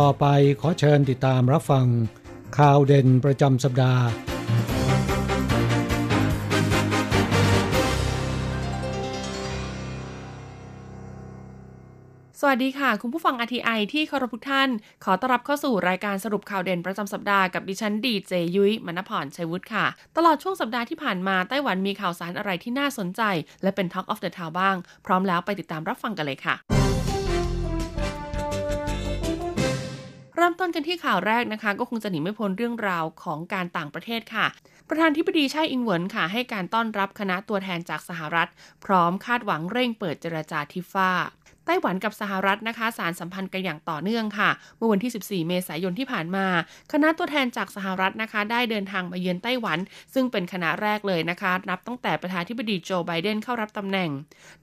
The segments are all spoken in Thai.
ต่อไปขอเชิญติดตามรับฟัง ข่าวเด่นประจำสัปดาห์ สวัสดีค่ะ คุณผู้ฟัง RTI ที่เคารพทุกท่าน ขอต้อนรับเข้าสู่รายการสรุปข่าวเด่นประจำสัปดาห์กับดิฉันดีเจยุ้ยมณพรชัยวุฒิค่ะ ตลอดช่วงสัปดาห์ที่ผ่านมาไต้หวันมีข่าวสารอะไรที่น่าสนใจ และเป็น Talk of the Town บ้าง พร้อมแล้วไปติดตามรับฟังกันเลยค่ะ ริ่มต้นกันที่ข่าวแรกนะคะ ก็คงจะหนีไม่พ้นเรื่องราวของการต่างประเทศค่ะ ประธานธิบดีไช่อิงเหวินค่ะ ให้การต้อนรับคณะตัวแทนจากสหรัฐ พร้อมคาดหวังเร่งเปิดเจรจาทิฟ้า ไต้หวันกับสหรัฐนะคะ สารสัมพันธ์กันอย่างต่อเนื่องค่ะ เมื่อวันที่ 14 เมษายนที่ผ่านมา คณะตัวแทนจากสหรัฐนะคะ ได้เดินทางมาเยือนไต้หวัน ซึ่งเป็นคณะแรกเลยนะคะ นับตั้งแต่ประธานธิบดีโจไบเดนเข้ารับตำแหน่ง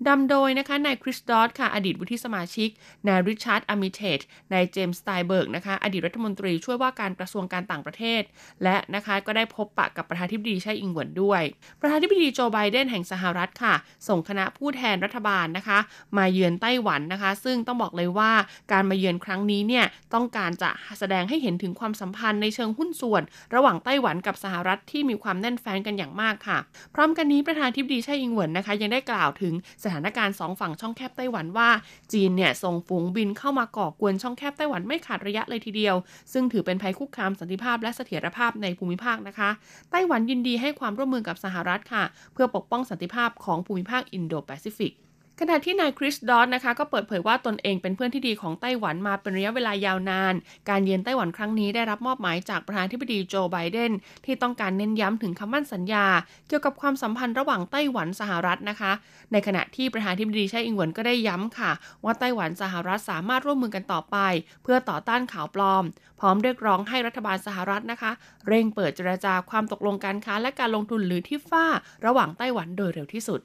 นำโดยนะคะนายคริสดอตค่ะ อดีตวุฒิสมาชิก นายริชาร์ดอามิเทจนายเจมส์สไตเบิร์กนะคะ อดีตรัฐมนตรีช่วยว่าการกระทรวงการต่างประเทศ และนะคะก็ได้พบปะกับประธานธิบดีไช่อิงเหวินด้วย ประธานธิบดีโจไบเดนแห่งสหรัฐค่ะ ส่งคณะผู้แทนรัฐบาลนะคะ มาเยือนไต้หวันนะคะ ซึ่งต้องบอกเลยว่าการมาเยือนครั้งนี้เนี่ยต้องการจะแสดงให้เห็นถึงความสัมพันธ์ในเชิงหุ้นส่วน ระหว่างไต้หวันกับสหรัฐที่มีความแน่นแฟ้นกันอย่างมากค่ะ พร้อมกันนี้ประธานทิบดีไช่อิงเหวินนะคะ ยังได้กล่าวถึงสถานการณ์สองฝั่งช่องแคบไต้หวันว่า จีนเนี่ยส่งฝูงบินเข้ามาก่อกวนช่องแคบไต้หวันไม่ขาดระยะเลยทีเดียว ซึ่งถือเป็นภัยคุกคามสันติภาพและเสถียรภาพในภูมิภาคนะคะ ไต้หวันยินดีให้ความร่วมมือกับสหรัฐค่ะ เพื่อปกป้องสันติภาพของภูมิภาคอินโดแปซิฟิก ขณะที่นายคริสดอนนะคะก็เปิดเผยว่าตนเองเป็นเพื่อนที่ดีของไต้หวันมาเป็นระยะเวลายาวนาน การเยือนไต้หวันครั้งนี้ได้รับมอบหมายจากประธานาธิบดีโจไบเดนที่ต้องการเน้นย้ำถึงคำมั่นสัญญา เกี่ยวกับความสัมพันธ์ระหว่างไต้หวันสหรัฐนะคะ ในขณะที่ประธานาธิบดีไช่อิงเหวินก็ได้ย้ำค่ะ ว่าไต้หวันสหรัฐสามารถร่วมมือกันต่อไป เพื่อต่อต้านข่าวปลอม พร้อมเรียกร้องให้รัฐบาลสหรัฐนะคะ เร่งเปิดเจรจาความตกลงการค้าและการลงทุนหรือที่ฟ้าระหว่างไต้หวันโดยเร็วที่สุด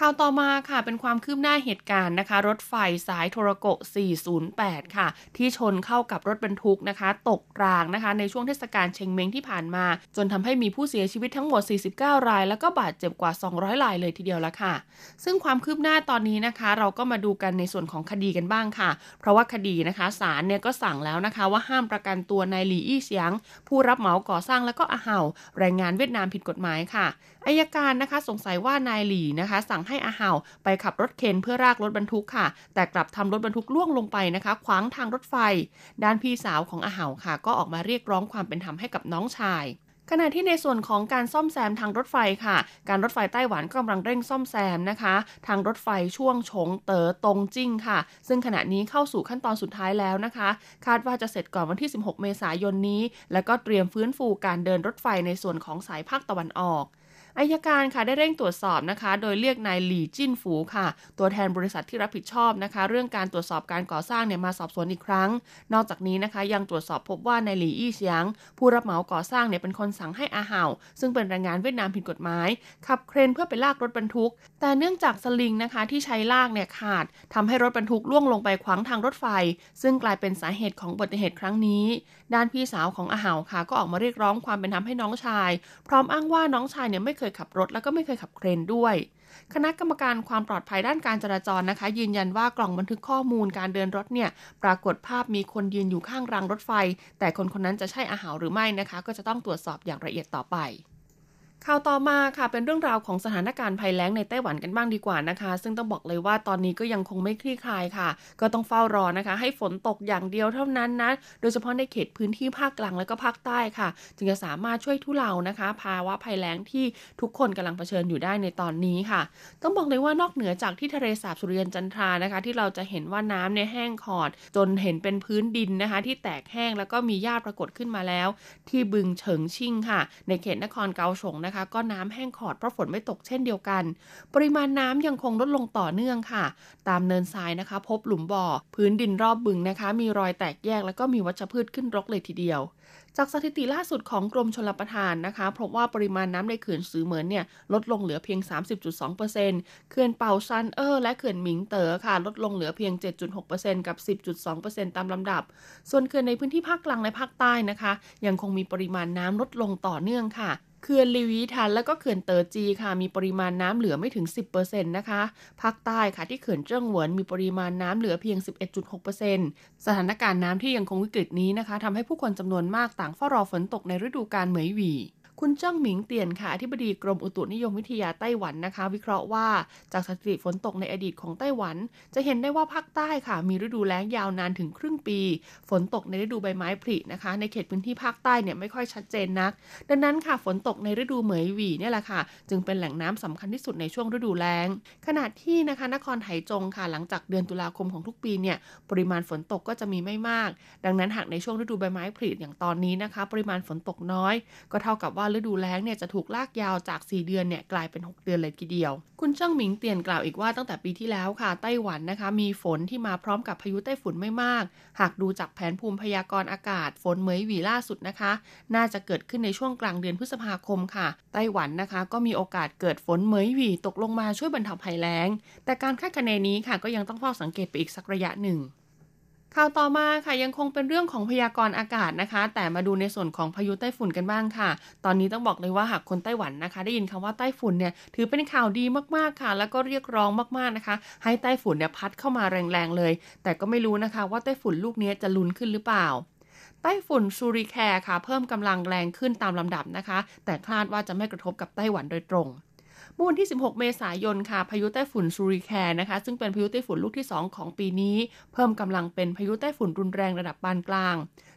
ข่าวต่อมาค่ะเป็นความคืบหน้าเหตุการณ์นะคะ รถไฟสายโทรโกะ 408 ค่ะ ที่ชนเข้ากับรถบรรทุกนะคะ ตกรางนะคะ ในช่วงเทศกาลเชงเม้งที่ผ่านมา จนทำให้มีผู้เสียชีวิตทั้งหมด 49 ราย แล้วก็บาดเจ็บกว่า 200 รายเลยทีเดียวละค่ะ ซึ่งความคืบหน้าตอนนี้นะคะ เราก็มาดูกันในส่วนของคดีกันบ้างค่ะ เพราะว่าคดีนะคะศาลเนี่ยก็สั่งแล้วนะคะ ว่าห้ามประกันตัวนายหลี่อี้เสียง ผู้รับเหมาก่อสร้างแล้วก็อาเห่าแรงงานเวียดนามผิดกฎหมายค่ะ อายการนะคะสงสัยว่านายหลี่นะคะ สั่งให้อาห่าไปขับรถเข็นเพื่อรากรถบรรทุกค่ะ แต่กลับทำรถบรรทุกล่วงลงไปนะคะ ขวางทางรถไฟ ด้านพี่สาวของอาห่าค่ะ ก็ออกมาเรียกร้องความเป็นธรรมให้กับน้องชายขณะที่ในส่วนของการซ่อมแซมทางรถไฟค่ะ การรถไฟไต้หวันกำลังเร่งซ่อมแซมนะคะ ทางรถไฟช่วงฉงเต๋อตงจิ้งค่ะ ซึ่งขณะนี้เข้าสู่ขั้นตอนสุดท้ายแล้วนะคะ คาดว่าจะเสร็จก่อนวันที่ 16 เมษายนนี้ แล้วก็เตรียมฟื้นฟูการเดินรถไฟในส่วนของสายภาคตะวันออก อายการค่ะได้เร่งตรวจสอบนะคะ โดยเรียกนายหลี่จิ้นฝูค่ะ ตัวแทนบริษัทที่รับผิดชอบนะคะ เรื่องการตรวจสอบการก่อสร้างเนี่ยมาสอบสวนอีกครั้ง นอกจากนี้นะคะยังตรวจสอบพบว่านายหลี่อี้เสียง ผู้รับเหมาก่อสร้างเนี่ยเป็นคนสั่งให้อาเห่า ซึ่งเป็นแรงงานเวียดนามผิดกฎหมาย ขับเครนเพื่อไปลากรถบรรทุก แต่เนื่องจากสลิงนะคะที่ใช้ลากเนี่ยขาดทำให้รถบรรทุกล่วงลงไปขวางทางรถไฟ ซึ่งกลายเป็นสาเหตุของอุบัติเหตุครั้งนี้ด้านพี่สาวของอาห่าค่ะ ก็ออกมาเรียกร้องความเป็นธรรมให้น้องชาย พร้อมอ้างว่าน้องชายเนี่ยไม่เคยขับรถแล้วก็ไม่เคยขับเครนด้วย คณะกรรมการความปลอดภัยด้านการจราจรนะคะ ยืนยันว่ากล่องบันทึกข้อมูลการเดินรถเนี่ยปรากฏภาพมีคนยืนอยู่ข้างรางรถไฟ แต่คนคนนั้นจะใช่อาหารหรือไม่นะคะ ก็จะต้องตรวจสอบอย่างละเอียดต่อไป ข่าวต่อมาค่ะเป็นเรื่องราวของสถานการณ์ภัยแล้งในไต้หวันกันบ้างดีกว่านะคะ ซึ่งต้องบอกเลยว่าตอนนี้ก็ยังคงไม่คลี่คลายค่ะ ก็ต้องเฝ้ารอนะคะ ให้ฝนตกอย่างเดียวเท่านั้นนะโดยเฉพาะในเขตพื้นที่ภาคกลางและก็ภาคใต้ค่ะ จึงจะสามารถช่วยทุเลานะคะ ภาวะภัยแล้งที่ทุกคนกำลังเผชิญอยู่ได้ในตอนนี้ค่ะ ต้องบอกเลยว่านอกเหนือจากที่ทะเลสาบสุริยันจันทรานะคะ ที่เราจะเห็นว่าน้ำเนี่ยแห้งขอด จนเห็นเป็นพื้นดินนะคะ ที่แตกแห้งแล้วก็มีหญ้าปรากฏขึ้นมาแล้ว ที่บึงเฉิงชิ่งค่ะ ในเขตนครเกาสงนะคะก็น้ำแห้งขอดเพราะฝนไม่ตกเช่นเดียวกัน ปริมาณน้ำยังคงลดลงต่อเนื่องค่ะ ตามเนินทรายนะคะ พบหลุมบ่อ พื้นดินรอบบึงนะคะ มีรอยแตกแยกแล้วก็มีวัชพืชขึ้นรกเลยทีเดียวจากสถิติล่าสุดของกรมชลประทานนะคะพบว่าปริมาณน้ำในเขื่อนซือเหมือนเนี่ยลดลงเหลือเพียง 30.2%เขื่อนเปาซันเออร์และเขื่อนหมิงเต๋อค่ะ ลดลงเหลือเพียง 7.6%กับ 10.2%ตามลำดับ ส่วนเขื่อนในพื้นที่ภาคกลางและภาคใต้นะคะ ยังคงมีปริมาณน้ำลดลงต่อเนื่องค่ะ เขื่อนลีวีทันและก็เขื่อนเตอร์จีค่ะมีปริมาณน้ำเหลือไม่ถึง 10%นะคะภาคใต้ค่ะที่เขื่อนเจิ้งเหวินมีปริมาณน้ำเหลือเพียง 11.6%สถานการณ์น้ำที่ยังคงวิกฤตนี้นะคะทำให้ผู้คนจำนวนมากต่างเฝ้ารอฝนตกในฤดูกาลเหมยหวี คุณเจิ้งหมิงเตียนค่ะอธิบดีกรมอุตุนิยมวิทยาไต้หวันนะคะ วิเคราะห์ว่าจากสถิติฝนตกในอดีตของไต้หวัน จะเห็นได้ว่าภาคใต้ค่ะ มีฤดูแล้งยาวนานถึงครึ่งปี ฝนตกในฤดูใบไม้ผลินะคะ ในเขตพื้นที่ภาคใต้เนี่ยไม่ค่อยชัดเจนนัก ดังนั้นค่ะฝนตกในฤดูเหมยหวีเนี่ยแหละค่ะ จึงเป็นแหล่งน้ำสำคัญที่สุดในช่วงฤดูแล้ง ขณะที่นะคะนครไถจงค่ะ หลังจากเดือนตุลาคมของทุกปีเนี่ยปริมาณฝนตกก็จะมีไม่มาก ดังนั้นหากในช่วงฤดูใบไม้ผลิอย่างตอนนี้นะคะ ปริมาณฝนตกน้อย ก็เท่ากับว่าฤดูแล้งเนี่ยจะถูกลากยาวจาก 4 เดือนเนี่ยกลายเป็น 6 เดือนเลยทีเดียว คุณเจิ้งหมิงเตียนกล่าวอีกว่าตั้งแต่ปีที่แล้วค่ะไต้หวันนะคะ มีฝนที่มาพร้อมกับพายุไต้ฝุ่นไม่มาก หากดูจากแผนภูมิพยากรณ์อากาศ ฝนเหมยหวีล่าสุดนะคะ น่าจะเกิดขึ้นในช่วงกลางเดือนพฤษภาคมค่ะ ไต้หวันนะคะ ก็มีโอกาสเกิดฝนเหมยหวีตกลงมาช่วยบรรเทาภัยแล้ง แต่การคาดคะเนนี้ค่ะก็ยังต้องเฝ้าสังเกตไปอีกสักระยะหนึ่ง ข่าวต่อมาค่ะยังคงเป็นเรื่องของพยากรณ์อากาศนะคะ แต่มาดูในส่วนของพายุไต้ฝุ่นกันบ้างค่ะ ตอนนี้ต้องบอกเลยว่าหากคนไต้หวันนะคะ ได้ยินคำว่าไต้ฝุ่นเนี่ยถือเป็นข่าวดีมากๆค่ะ แล้วก็เรียกร้องมากๆนะคะ ให้ไต้ฝุ่นเนี่ยพัดเข้ามาแรงๆเลย แต่ก็ไม่รู้นะคะว่าไต้ฝุ่นลูกนี้จะลุนขึ้นหรือเปล่าไต้ฝุ่นซูริแคร์ค่ะ เพิ่มกำลังแรงขึ้นตามลำดับนะคะ แต่คาดว่าจะไม่กระทบกับไต้หวันโดยตรง เมื่อวันที่ 16 เมษายนค่ะพายุไต้ฝุ่นซูริแคนนะคะซึ่งเป็นพายุไต้ฝุ่นลูกที่ 2 ของปีนี้ เพิ่มกำลังเป็นพายุไต้ฝุ่นรุนแรงระดับปานกลาง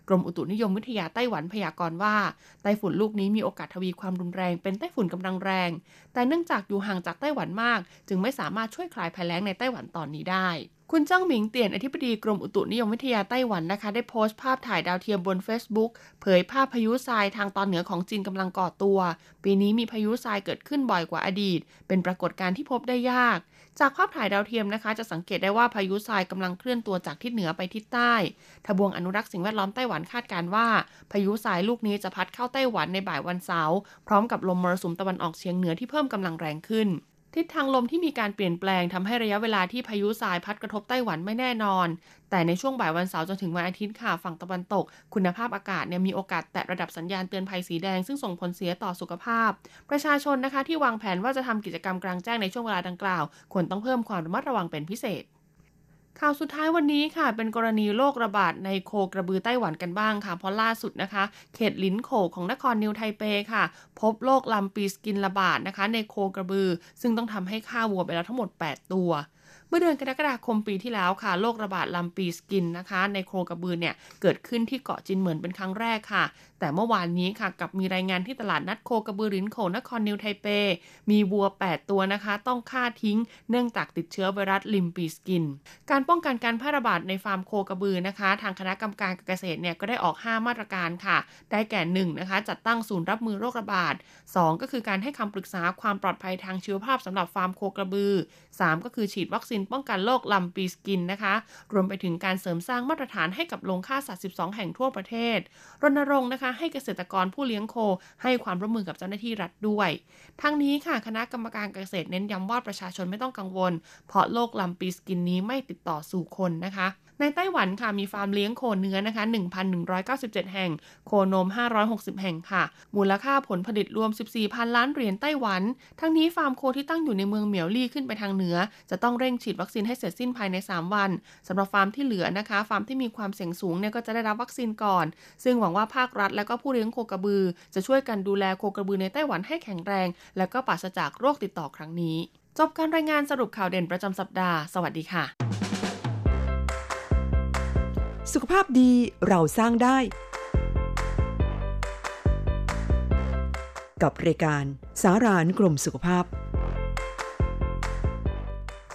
กรมอุตุนิยมวิทยาไต้หวันพยากรณ์ว่าไต้ฝุ่นลูกนี้มีโอกาสทวีความรุนแรงเป็นไต้ฝุ่นกำลังแรง แต่เนื่องจากอยู่ห่างจากไต้หวันมาก จึงไม่สามารถช่วยคลายภัยแล้งในไต้หวันตอนนี้ได้คุณเจ้างหมิงเตียนอธิบดีกรมอุตุนิยมวิทยาไต้หวันนะคะ ได้โพสต์ภาพถ่ายดาวเทียมบน Facebook เผยภาพพายุทรายทางตอนเหนือของจีนกำลังก่อตัว ปีนี้มีพายุทรายเกิดขึ้นบ่อยกว่าอดีต เป็นปรากฏการณ์ที่พบได้ยาก จากภาพถ่ายดาวเทียมนะคะ จะสังเกตได้ว่าพายุทรายกำลังเคลื่อนตัวจากทิศเหนือไปทิศใต้ ทบวงอนุรักษ์สิ่งแวดล้อมไต้หวันคาดการณ์ว่า พายุทรายลูกนี้จะพัดเข้าไต้หวันในบ่ายวันเสาร์พร้อมกับลมมรสุมตะวันออกเฉียงเหนือที่เพิ่มกำลังแรงขึ้น ทิศทางลมที่มีการเปลี่ยนแปลงทำให้ระยะเวลาที่พายุทรายพัดกระทบไต้หวันไม่แน่นอน แต่ในช่วงบ่ายวันเสาร์จนถึงวันอาทิตย์ค่ะฝั่งตะวันตก คุณภาพอากาศเนี่ยมีโอกาสแตะระดับสัญญาณเตือนภัยสีแดงซึ่งส่งผลเสียต่อสุขภาพ ประชาชนนะคะที่วางแผนว่าจะทำกิจกรรมกลางแจ้งในช่วงเวลาดังกล่าว ควรต้องเพิ่มความระมัดระวังเป็นพิเศษ ข่าวสุดท้ายวันนี้ค่ะ เป็นกรณีโรคระบาดในโคกระบือไต้หวันกันบ้างค่ะ เพราะล่าสุดนะคะ เขตลินโขของนครนิวไทเปค่ะ พบโรคลัมปีสกินระบาดนะคะ ในโคกระบือ ซึ่งต้องทำให้ฆ่าวัวไปแล้วทั้งหมด 8 ตัวเมื่อเดือนกรกฎาคมปีที่แล้วค่ะโรคระบาดลัมปีสกินนะคะ ในโคกระบือเนี่ย เกิดขึ้นที่เกาะจินเหมือนเป็นครั้งแรกค่ะ แต่เมื่อวานนี้ค่ะกลับมีรายงานที่ตลาดนัดโคกระบือลินโขนครนิวไทเป มีวัว 8 ตัวนะคะ ต้องฆ่าทิ้ง เนื่องจากติดเชื้อไวรัสลัมปีสกิน การป้องกันการแพร่ระบาดในฟาร์มโคกระบือนะคะ ทางคณะกรรมการเกษตรเนี่ยก็ได้ออก 5 มาตรการค่ะ ได้แก่1นะคะจัดตั้งศูนย์รับมือโรคระบาด 2 ก็คือการให้คำปรึกษาความปลอดภัยทางชีวภาพสำหรับฟาร์มโคกระบือ 3 ก็คือฉีดวัคซีนป้องกันโรคลัมปีสกินนะคะ รวมไปถึงการเสริมสร้างมาตรฐานให้กับโรงฆ่าสัตว์ 12 แห่งทั่วประเทศรณรงค์นะคะให้เกษตรกรผู้เลี้ยงโค ให้ความร่วมมือกับเจ้าหน้าที่รัฐด้วย ทั้งนี้ค่ะคณะกรรมการเกษตรเน้นย้ำว่าประชาชนไม่ต้องกังวล เพราะโรคลัมปีสกินนี้ไม่ติดต่อสู่คนนะคะ ในไต้หวันค่ะมีฟาร์มเลี้ยงโคเนื้อนะคะ 1,197 แห่ง โคนม 560 แห่งค่ะ มูลค่าผลผลิตรวม 14พันล้านเหรียญไต้หวัน ทั้งนี้ฟาร์มโคที่ตั้งอยู่ในเมืองเหมียวลี่ขึ้นไปทางเหนือ จะต้องเร่งฉีดวัคซีนให้เสร็จสิ้นภายใน 3 วันสำหรับฟาร์มที่เหลือนะคะ ฟาร์มที่มีความเสี่ยงสูงเนี่ยก็จะได้รับวัคซีนก่อน ซึ่งหวังว่าภาครัฐและก็ผู้เลี้ยงโคกระบือ จะช่วยกันดูแลโคกระบือในไต้หวันให้แข็งแรง และก็ปราศจากโรคติดต่อครั้งนี้ จบการรายงานสรุปข่าวเด่นประจำสัปดาห์ สวัสดีค่ะ สุขภาพดีเราสร้างได้ กับรายการสารานกรมสุขภาพ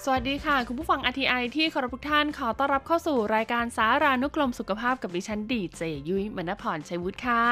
สวัสดีค่ะ คุณผู้ฟัง RTI ที่เคารพทุกท่านขอต้อนรับเข้าสู่รายการสารานุกรมสุขภาพกับดิฉันดีเจยุ้ยมณพรชัยวุฒิค่ะ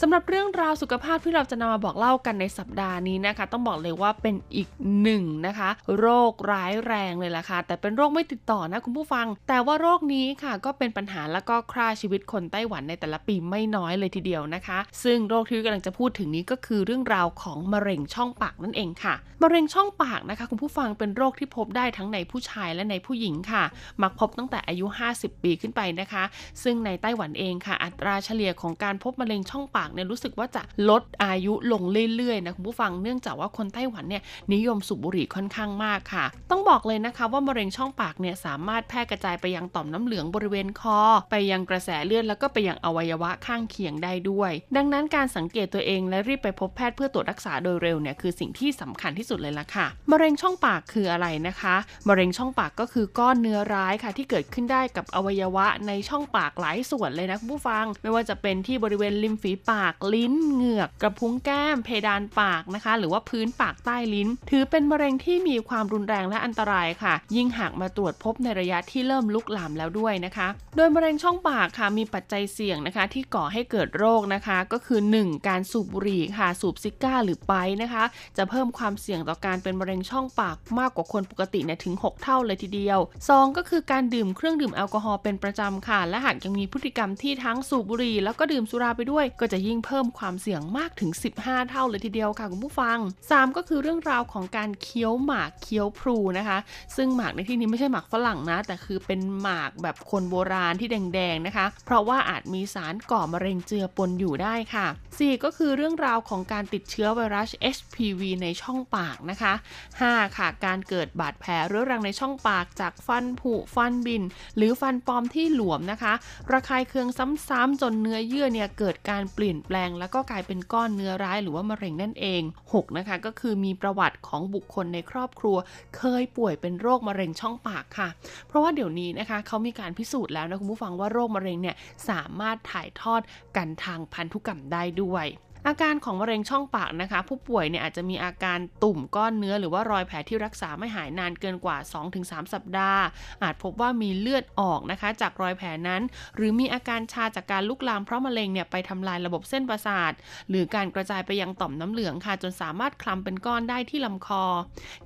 สำหรับเรื่องราวสุขภาพที่เราจะนำมาบอกเล่ากันในสัปดาห์นี้นะคะ ต้องบอกเลยว่าเป็นอีกหนึ่งนะคะ โรคร้ายแรงเลยล่ะค่ะ แต่เป็นโรคไม่ติดต่อนะคุณผู้ฟัง แต่ว่าโรคนี้ค่ะ ก็เป็นปัญหาแล้วก็ฆ่าชีวิตคนไต้หวันในแต่ละปีไม่น้อยเลยทีเดียวนะคะ ซึ่งโรคที่กำลังจะพูดถึงนี้ก็คือเรื่องราวของมะเร็งช่องปากนั่นเองค่ะมะเร็งช่องปากนะคะ คุณผู้ฟังเป็นโรคที่พบได้ทั้งในผู้ชายและในผู้หญิงค่ะ มักพบตั้งแต่อายุ 50 ปีขึ้นไปนะคะ ซึ่งในไต้หวันเองค่ะ อัตราเฉลี่ยของการพบมะเร็งช่องปากเนี่ยรู้สึกว่าจะลดอายุลงเรื่อยๆนะคุณผู้ฟังเนื่องจากว่าคนไต้หวันเนี่ยนิยมสูบบุหรี่ค่อนข้างมากค่ะ ต้องบอกเลยนะคะว่ามะเร็งช่องปากเนี่ยสามารถแพร่กระจายไปยังต่อมน้ำเหลืองบริเวณคอ ไปยังกระแสเลือดแล้วก็ไปยังอวัยวะข้างเคียงได้ด้วย ดังนั้นการสังเกตตัวเองและรีบไปพบแพทย์เพื่อตรวจรักษาโดยเร็วเนี่ยคือสิ่งที่สำคัญที่สุดเลยล่ะค่ะ มะเร็งช่องปากคืออะไรนะคะมะเร็งช่องปากก็คือก้อนเนื้อร้ายค่ะ ที่เกิดขึ้นได้กับอวัยวะในช่องปากหลายส่วนเลยนะคุณผู้ฟัง ไม่ว่าจะเป็นที่บริเวณริมฝีปากลิ้นเหงือก กระพุ้งแก้ม เพดานปากนะคะ หรือว่าพื้นปากใต้ลิ้น ถือเป็นมะเร็งที่มีความรุนแรงและอันตรายค่ะ ยิ่งหากมาตรวจพบในระยะที่เริ่มลุกลามแล้วด้วยนะคะ โดยมะเร็งช่องปากค่ะมีปัจจัยเสี่ยงนะคะ ที่ก่อให้เกิดโรคนะคะ ก็คือ 1. การสูบบุหรี่ค่ะสูบซิก้าหรือไปนะคะ จะเพิ่มความเสี่ยงต่อการเป็นมะเร็งช่องปากมากกว่าคนปกติเนี่ยถึง 6 เท่าเลยทีเดียว 2 ก็คือการดื่มเครื่องดื่มแอลกอฮอล์เป็นประจำค่ะ และหากยังมีพฤติกรรมที่ทั้งสูบบุหรี่แล้วก็ดื่มสุราไปด้วย ก็จะยิ่งเพิ่มความเสี่ยงมากถึง 15 เท่าเลยทีเดียวค่ะคุณผู้ฟัง 3 ก็คือเรื่องราวของการเคี้ยวหมากเคี้ยวพลูนะคะ ซึ่งหมากในที่นี้ไม่ใช่หมากฝรั่งนะ แต่คือเป็นหมากแบบคนโบราณที่แดงๆนะคะ เพราะว่าอาจมีสารก่อมะเร็งเจือปนอยู่ได้ค่ะ 4 ก็คือเรื่องราวของการติดเชื้อไวรัส HPV ในช่องปากนะคะ 5 ค่ะ การเกิดบาดแผลเรื้อรังในช่องปากจากฟันผุฟันบิน หรือฟันปลอมที่หลวมนะคะ ระคายเคืองซ้ำๆจนเนื้อเยื่อเนี่ยเกิดการเปลี่ยนแปลง แล้วก็กลายเป็นก้อนเนื้อร้ายหรือว่ามะเร็งนั่นเอง 6 นะคะ ก็คือมีประวัติของบุคคลในครอบครัว เคยป่วยเป็นโรคมะเร็งช่องปากค่ะ เพราะว่าเดี๋ยวนี้นะคะเขามีการพิสูจน์แล้วนะคุณผู้ฟังว่าโรคมะเร็งเนี่ยสามารถถ่ายทอดกันทางพันธุกรรมได้ด้วย อาการของมะเร็งช่องปากนะคะ ผู้ป่วยเนี่ยอาจจะมีอาการตุ่มก้อนเนื้อหรือว่ารอยแผลที่รักษาไม่หายนานเกินกว่า 2-3 สัปดาห์ อาจพบว่ามีเลือดออกนะคะ จากรอยแผลนั้น หรือมีอาการชาจากการลุกลามเพราะมะเร็งเนี่ยไปทำลายระบบเส้นประสาท หรือการกระจายไปยังต่อมน้ำเหลืองค่ะ จนสามารถคลำเป็นก้อนได้ที่ลำคอ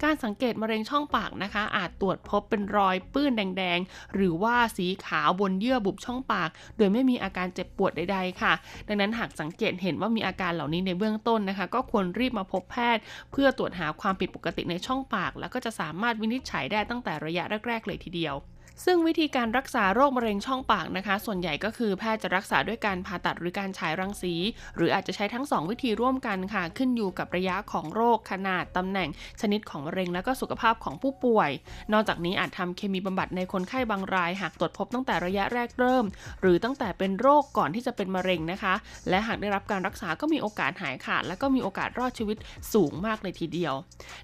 การสังเกตมะเร็งช่องปากนะคะ อาจตรวจพบเป็นรอยปื้นแดง ๆ หรือว่าสีขาวบนเยื่อบุช่องปาก โดยไม่มีอาการเจ็บปวดใด ๆ ค่ะ ดังนั้นหากสังเกตเห็นว่ามีอาการเหล่านี้ในเบื้องต้นนะคะ ก็ควรรีบมาพบแพทย์ เพื่อตรวจหาความผิดปกติในช่องปาก แล้วก็จะสามารถวินิจฉัยได้ตั้งแต่ระยะแรก ๆ เลยทีเดียว ซึ่งวิธีการรักษาโรคมะเร็งช่องปากนะคะ ส่วนใหญ่ก็คือแพทย์จะรักษาด้วยการผ่าตัดหรือการฉายรังสี หรืออาจจะใช้ทั้ง 2 วิธีร่วมกันค่ะ ขึ้นอยู่กับระยะของโรคขนาดตำแหน่ง ชนิดของมะเร็งและก็สุขภาพของผู้ป่วย นอกจากนี้อาจทำเคมีบำบัดในคนไข้บางราย หากตรวจพบตั้งแต่ระยะแรกเริ่ม หรือตั้งแต่เป็นโรคก่อนที่จะเป็นมะเร็งนะคะ และหากได้รับการรักษาก็มีโอกาสหายขาดและก็มีโอกาสรอดชีวิตสูงมากเลยทีเดียว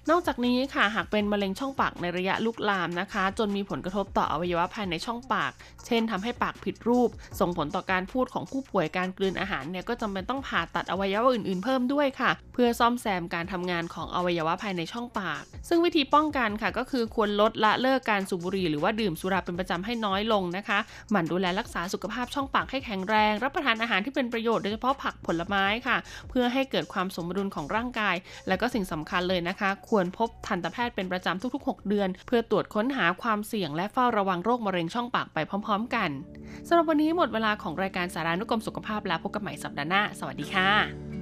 นอกจากนี้ค่ะหากเป็นมะเร็งช่องปากในระยะลุกลามนะคะ จนมีผลกระทบต่ออวัยวะภายในช่องปาก เช่นทำให้ปากผิดรูป ส่งผลต่อการพูดของผู้ป่วยการกลืนอาหารเนี่ยก็จำเป็นต้องผ่าตัดอวัยวะอื่นๆ เพิ่มด้วยค่ะ เพื่อซ่อมแซมการทำงานของอวัยวะภายในช่องปาก ซึ่งวิธีป้องกันค่ะก็คือควรลดละเลิกการสูบบุหรี่หรือว่าดื่มสุราเป็นประจำให้น้อยลงนะคะหมั่นดูแลรักษาสุขภาพช่องปากให้แข็งแรง รับประทานอาหารที่เป็นประโยชน์โดยเฉพาะผักผลไม้ค่ะ เพื่อให้เกิดความสมดุลของร่างกาย และก็สิ่งสำคัญเลยนะคะ ควรพบทันตแพทย์เป็นประจำทุกๆ 6 เดือน เพื่อตรวจค้นหาความเสี่ยงและเฝ้าระวังโรคมะเร็งช่องปากไปพร้อม ๆ กันสำหรับวันนี้หมดเวลาของรายการสารานุกรมสุขภาพแล้วพบกันใหม่สัปดาห์หน้า สวัสดีค่ะ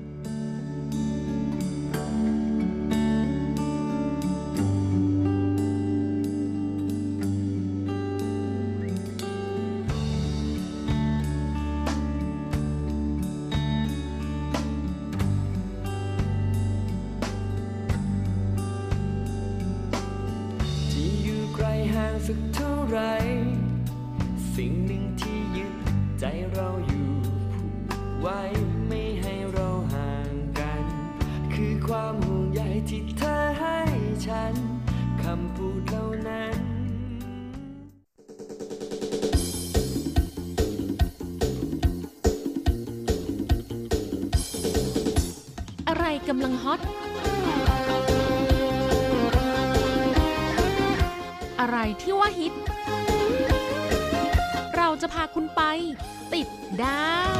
กำลังฮอต อะไรที่ว่าฮิต เราจะพาคุณไป ติดดาว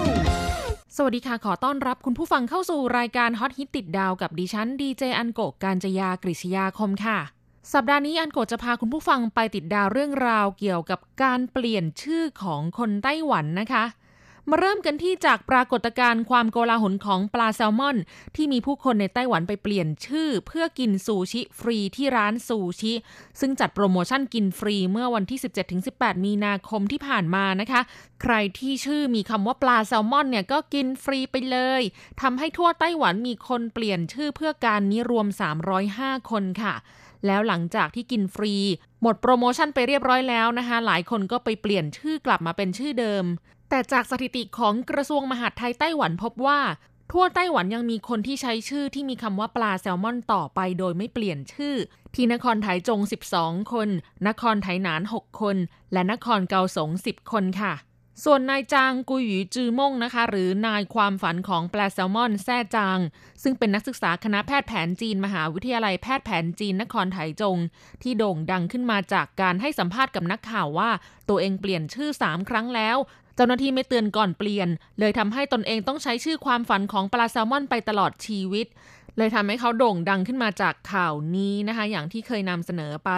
สวัสดีค่ะ ขอต้อนรับคุณผู้ฟังเข้าสู่รายการฮอตฮิตติดดาวกับดิฉันดีเจอันโกการจยากริชยาคมค่ะ สัปดาห์นี้อันโกจะพาคุณผู้ฟังไปติดดาวเรื่องราวเกี่ยวกับการเปลี่ยนชื่อของคนไต้หวันนะคะ มาเริ่มกันที่จากปรากฏการณ์ความโกลาหลของปลาแซลมอน ที่มีผู้คนในไต้หวันไปเปลี่ยนชื่อ เพื่อกินซูชิฟรีที่ร้านซูชิ ซึ่งจัดโปรโมชั่นกินฟรีเมื่อวันที่ 17-18 มีนาคมที่ผ่านมานะคะ ใครที่ชื่อมีคำว่าปลาแซลมอนเนี่ยก็กินฟรีไปเลยทำให้ทั่วไต้หวันมีคนเปลี่ยนชื่อเพื่อการนี้รวม 305 คนค่ะ แล้วหลังจากที่กินฟรี หมดโปรโมชั่นไปเรียบร้อยแล้วนะคะ หลายคนก็ไปเปลี่ยนชื่อกลับมาเป็นชื่อเดิม แต่จากสถิติของกระทรวงมหาดไทยไต้หวันพบว่า ทั่วไต้หวันยังมีคนที่ใช้ชื่อที่มีคำว่าปลาแซลมอนต่อไปโดยไม่เปลี่ยนชื่อ ที่นครไถจง 12 คน นครไถหนาน 6 คน และนครเกาสง 10 คนค่ะส่วนนายจางกุยหยีจือม่งนะคะ หรือนายความฝันของปลาแซลมอนแซ่จาง ซึ่งเป็นนักศึกษาคณะแพทย์แผนจีน มหาวิทยาลัยแพทย์แผนจีนนครไถจง ที่โด่งดังขึ้นมาจากการให้สัมภาษณ์กับนักข่าวว่า ตัวเองเปลี่ยนชื่อ 3 ครั้งแล้ว เจ้าหน้าที่ไม่เตือนก่อนเปลี่ยน เลยทำให้ตนเองต้องใช้ชื่อความฝันของปลาแซลมอนไปตลอดชีวิต เลยทำให้เขาโด่งดังขึ้นมาจากข่าวนี้นะคะ อย่างที่เคยนำเสนอไป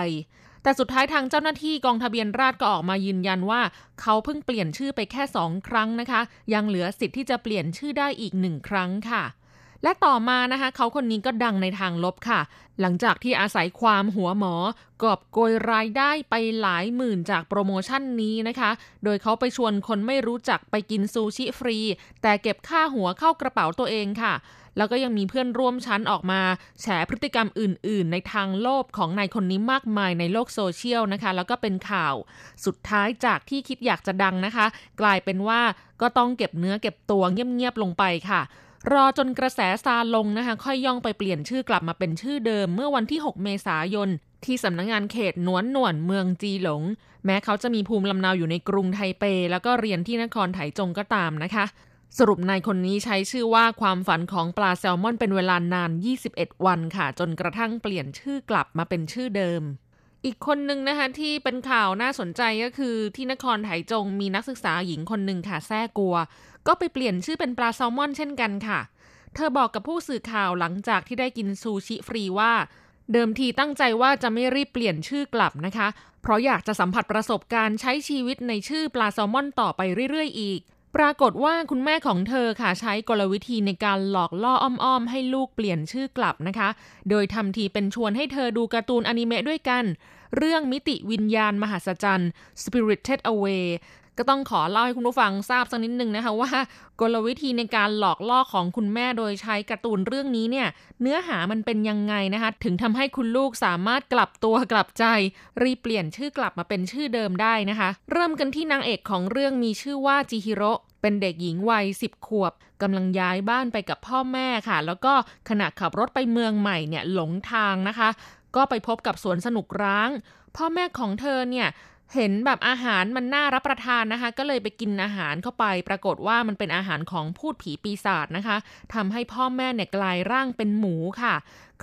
แต่สุดท้ายทางเจ้าหน้าที่กองทะเบียนราษฎรก็ออกมายืนยันว่า เขาเพิ่งเปลี่ยนชื่อไปแค่2ครั้งนะคะ ยังเหลือสิทธิ์ที่จะเปลี่ยนชื่อได้อีกหนึ่งครั้งค่ะและต่อมานะคะ เขาคนนี้ก็ดังในทางลบค่ะ หลังจากที่อาศัยความหัวหมอกอบโกยรายได้ไปหลายหมื่นจากโปรโมชั่นนี้นะคะ โดยเขาไปชวนคนไม่รู้จักไปกินซูชิฟรี แต่เก็บค่าหัวเข้ากระเป๋าตัวเองค่ะ แล้วก็ยังมีเพื่อนร่วมชั้นออกมา แฉพฤติกรรมอื่น ๆ ในทางโลภของนายคนนี้มากมายในโลกโซเชียลนะคะ แล้วก็เป็นข่าว สุดท้ายจากที่คิดอยากจะดังนะคะ กลายเป็นว่าก็ต้องเก็บเนื้อเก็บตัวเงียบ ๆ ลงไปค่ะ รอจนกระแสซาลงนะคะ ค่อยย่องไปเปลี่ยนชื่อกลับมาเป็นชื่อเดิม เมื่อวันที่ 6 เมษายน ที่สำนักงงานเขตหนวนหนวนเมืองจีหลง แม้เขาจะมีภูมิลำเนาอยู่ในกรุงไทเป แล้วก็เรียนที่นครไถจงก็ตามนะคะ สรุปนายคนนี้ใช้ชื่อว่าความฝันของปลาแซลมอนเป็นเวลานาน 21 วันค่ะ จนกระทั่งเปลี่ยนชื่อกลับมาเป็นชื่อเดิมอีกคนหนึ่งนะคะที่เป็นข่าวน่าสนใจก็คือที่นครไถจงมีนักศึกษาหญิงคนหนึ่งค่ะแซ่กัว ก็ไปเปลี่ยนชื่อเป็นปลาแซลมอนเช่นกันค่ะ เธอบอกกับผู้สื่อข่าวหลังจากที่ได้กินซูชิฟรีว่า เดิมทีตั้งใจว่าจะไม่รีบเปลี่ยนชื่อกลับนะคะ เพราะอยากจะสัมผัสประสบการณ์ใช้ชีวิตในชื่อปลาแซลมอนต่อไปเรื่อยๆ อีก ปรากฏว่าคุณแม่ของเธอค่ะใช้กลวิธีในการหลอกล่ออ้อมๆ ให้ลูกเปลี่ยนชื่อกลับนะคะ โดยทำทีเป็นชวนให้เธอดูการ์ตูนอนิเมะด้วยกัน เรื่องมิติวิญญาณมหัศจรรย์ Spirited Away ก็ต้องขอเล่าให้คุณผู้ฟังทราบสักนิดนึงนะคะว่ากลวิธีในการหลอกล่อของคุณแม่โดยใช้การ์ตูนเรื่องนี้เนี่ยเนื้อหามันเป็นยังไงนะคะถึงทำให้คุณลูกสามารถกลับตัวกลับใจ รีเปลี่ยนชื่อกลับมาเป็นชื่อเดิมได้นะคะ เริ่มกันที่นางเอกของเรื่องมีชื่อว่าจิฮิโร่เป็นเด็กหญิงวัย 10 ขวบกำลังย้ายบ้านไปกับพ่อแม่ค่ะ แล้วก็ขณะขับรถไปเมืองใหม่เนี่ยหลงทางนะคะ ก็ไปพบกับสวนสนุกร้าง พ่อแม่ของเธอเนี่ย เห็นแบบอาหารมันน่ารับประทานนะคะ ก็เลยไปกินอาหารเข้าไป ปรากฏว่ามันเป็นอาหารของพูดผีปีศาจนะคะทำให้พ่อแม่เนี่ยกลายร่างเป็นหมูค่ะ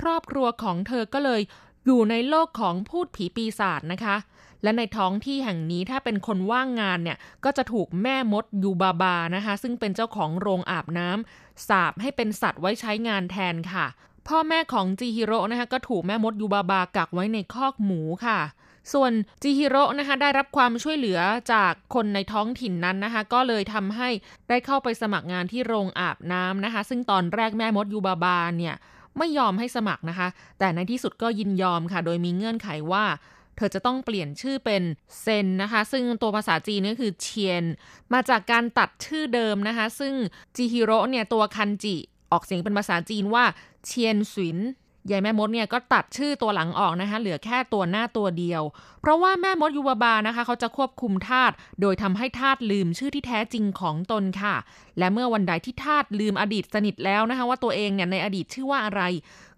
ครอบครัวของเธอก็เลยอยู่ในโลกของพูดผีปีศาจนะคะ และในท้องที่แห่งนี้ถ้าเป็นคนว่างงานเนี่ย ก็จะถูกแม่มดยูบาบานะคะ ซึ่งเป็นเจ้าของโรงอาบน้ำสาบให้เป็นสัตว์ไว้ใช้งานแทนค่ะ พ่อแม่ของจิฮิโร่นะคะก็ถูกแม่มดยูบาบากักไว้ในคอกหมูค่ะ ส่วนจิฮิโร่นะคะได้รับความช่วยเหลือจากคนในท้องถิ่นนั้นนะคะ ก็เลยทำให้ได้เข้าไปสมัครงานที่โรงอาบน้ำนะคะ ซึ่งตอนแรกแม่มดยูบาบาเนี่ยไม่ยอมให้สมัครนะคะ แต่ในที่สุดก็ยินยอมค่ะ โดยมีเงื่อนไขว่า เธอจะต้องเปลี่ยนชื่อเป็นเซนนะคะ ซึ่งตัวภาษาจีนก็คือเชียน มาจากการตัดชื่อเดิมนะคะ ซึ่งจิฮิโร่เนี่ยตัวคันจิออกเสียงเป็นภาษาจีนว่าเชียนสุน ยายแม่มดเนี่ยก็ตัดชื่อตัวหลังออกนะคะเหลือแค่ตัวหน้าตัวเดียว เพราะว่าแม่มดยูบาบานะคะ เขาจะควบคุมธาตุโดยทำให้ธาตุลืมชื่อที่แท้จริงของตนค่ะ และเมื่อวันใดที่ธาตุลืมอดีตสนิทแล้วนะคะ ว่าตัวเองเนี่ยในอดีตชื่อว่าอะไร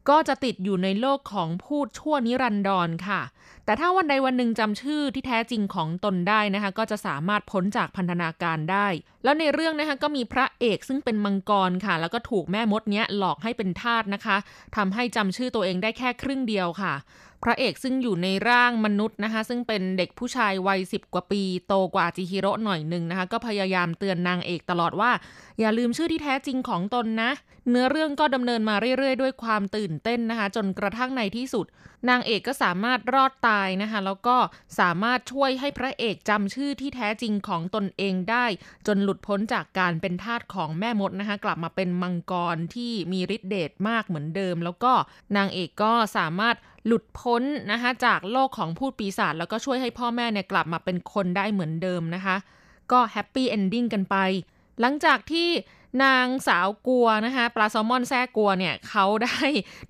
ก็จะติดอยู่ในโลกของพูดชั่วนิรันดรค่ะ แต่ถ้าวันใดวันหนึ่งจำชื่อที่แท้จริงของตนได้นะคะ ก็จะสามารถพ้นจากพันธนาการได้ แล้วในเรื่องนะคะก็มีพระเอกซึ่งเป็นมังกรค่ะ แล้วก็ถูกแม่มดเนี้ยหลอกให้เป็นทาสนะคะทำให้จำชื่อตัวเองได้แค่ครึ่งเดียวค่ะ ระเอกซึ่งอยู่ในร่างมนุษย์นะคะ ซึ่งเป็นเด็กผู้ชายวัยสิบกว่าปี โตกว่าจิฮิโร่หน่อยหนึ่งนะคะ ก็พยายามเตือนนางเอกตลอดว่า อย่าลืมชื่อที่แท้จริงของตนนะ เนื้อเรื่องก็ดำเนินมาเรื่อยๆ ด้วยความตื่นเต้นนะคะ จนกระทั่งในที่สุด นางเอกก็สามารถรอดตายนะคะ แล้วก็สามารถช่วยให้พระเอกจำชื่อที่แท้จริงของตนเองได้ จนหลุดพ้นจากการเป็นทาสของแม่มดนะคะ กลับมาเป็นมังกรที่มีฤทธิ์เดชมากเหมือนเดิม แล้วก็นางเอกก็สามารถ หลุดพ้นนะคะจากโลกของภูตปีศาจแล้วก็ช่วยให้พ่อแม่เนี่ยกลับมาเป็นคนได้เหมือนเดิมนะคะ ก็ happy ending กันไป หลังจากที่นางสาวกัวนะคะปลาแซลมอนแซ่กัวเนี่ยเขาได้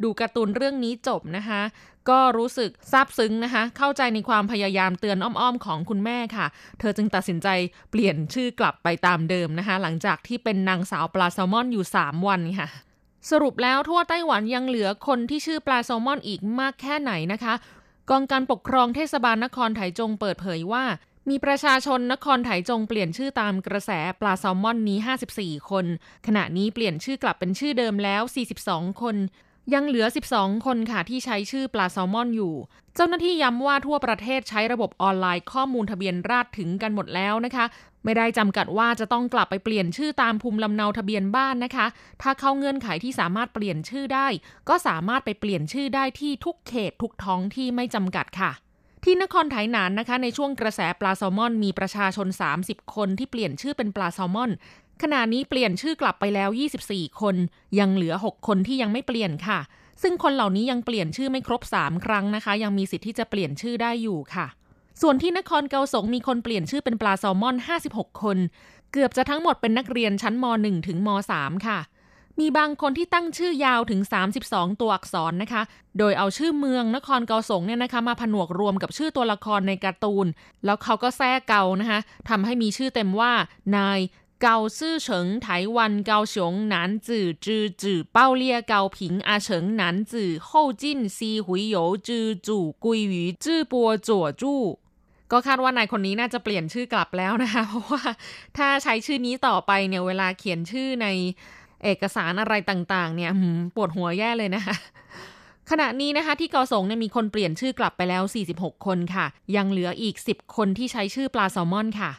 ดูการ์ตูนเรื่องนี้จบนะคะ ก็รู้สึกซาบซึ้งนะคะ เข้าใจในความพยายามเตือนอ้อมๆของคุณแม่ค่ะ เธอจึงตัดสินใจเปลี่ยนชื่อกลับไปตามเดิมนะคะ หลังจากที่เป็นนางสาวปลาแซลมอนอยู่ 3 วันค่ะ สรุปแล้วทั่วไต้หวันยังเหลือคนที่ชื่อปลาแซลมอนอีกมากแค่ไหนนะคะ กองการปกครองเทศบาลนครไถจงเปิดเผยว่า มีประชาชนนครไถจงเปลี่ยนชื่อตามกระแสปลาแซลมอนนี้ 54 คน ขณะนี้เปลี่ยนชื่อกลับเป็นชื่อเดิมแล้ว 42 คน ยังเหลือ 12 คนค่ะที่ใช้ชื่อปลาแซลมอนอยู่ เจ้าหน้าที่ย้ำว่าทั่วประเทศใช้ระบบออนไลน์ข้อมูลทะเบียนราษถึงกันหมดแล้วนะคะ ไม่ได้จำกัดว่าจะต้องกลับไปเปลี่ยนชื่อตามภูมิลำเนาทะเบียนบ้านนะคะ ถ้าเข้าเงื่อนไขที่สามารถเปลี่ยนชื่อได้ ก็สามารถไปเปลี่ยนชื่อได้ที่ทุกเขตทุกท้องที่ไม่จำกัดค่ะที่นครไถหนานนะคะ ในช่วงกระแสปลาแซลมอน มีประชาชน 30 คนที่เปลี่ยนชื่อเป็นปลาแซลมอน ขณะนี้เปลี่ยนชื่อกลับไปแล้ว 24 คน ยังเหลือ 6 คนที่ยังไม่เปลี่ยนค่ะ ซึ่งคนเหล่านี้ยังเปลี่ยนชื่อไม่ครบ 3 ครั้งนะคะ ยังมีสิทธิ์ที่จะเปลี่ยนชื่อได้อยู่ค่ะ ส่วนที่นครเกาสงมีคนเปลี่ยนชื่อเป็นปลาแซลมอน 56 คน เกือบจะทั้งหมดเป็นนักเรียนชั้นม .1 ถึงม .3 ค่ะ มีบางคนที่ตั้งชื่อยาวถึง 32 ตัวอักษรนะคะ โดยเอาชื่อเมืองนครเกาสงเนี่ยนะคะมาผนวกรวมกับชื่อตัวละครในการ์ตูน แล้วเขาก็แทรกเกานะคะทำให้มีชื่อเต็มว่านายเกาซื่อเฉิงไต้หวันเกาสงหนานจื่อจือจื่อเป้าเลียเกาผิงอาเฉิงหนานจื่อ后进ซีหุยโยจือจู่กุยหวีจือปัวจั่วจู้ ก็คาดว่านายคนนี้น่าจะเปลี่ยนชื่อกลับแล้วนะคะ เพราะว่าถ้าใช้ชื่อนี้ต่อไปเนี่ยเวลาเขียนชื่อในเอกสารอะไรต่างๆ เนี่ยปวดหัวแย่เลยนะคะขณะนี้นะคะที่กาสงเนี่ยมีคนเปลี่ยนชื่อกลับไปแล้ว 46 คนค่ะ ยังเหลืออีก 10 คนที่ใช้ชื่อปลาแซลมอนค่ะ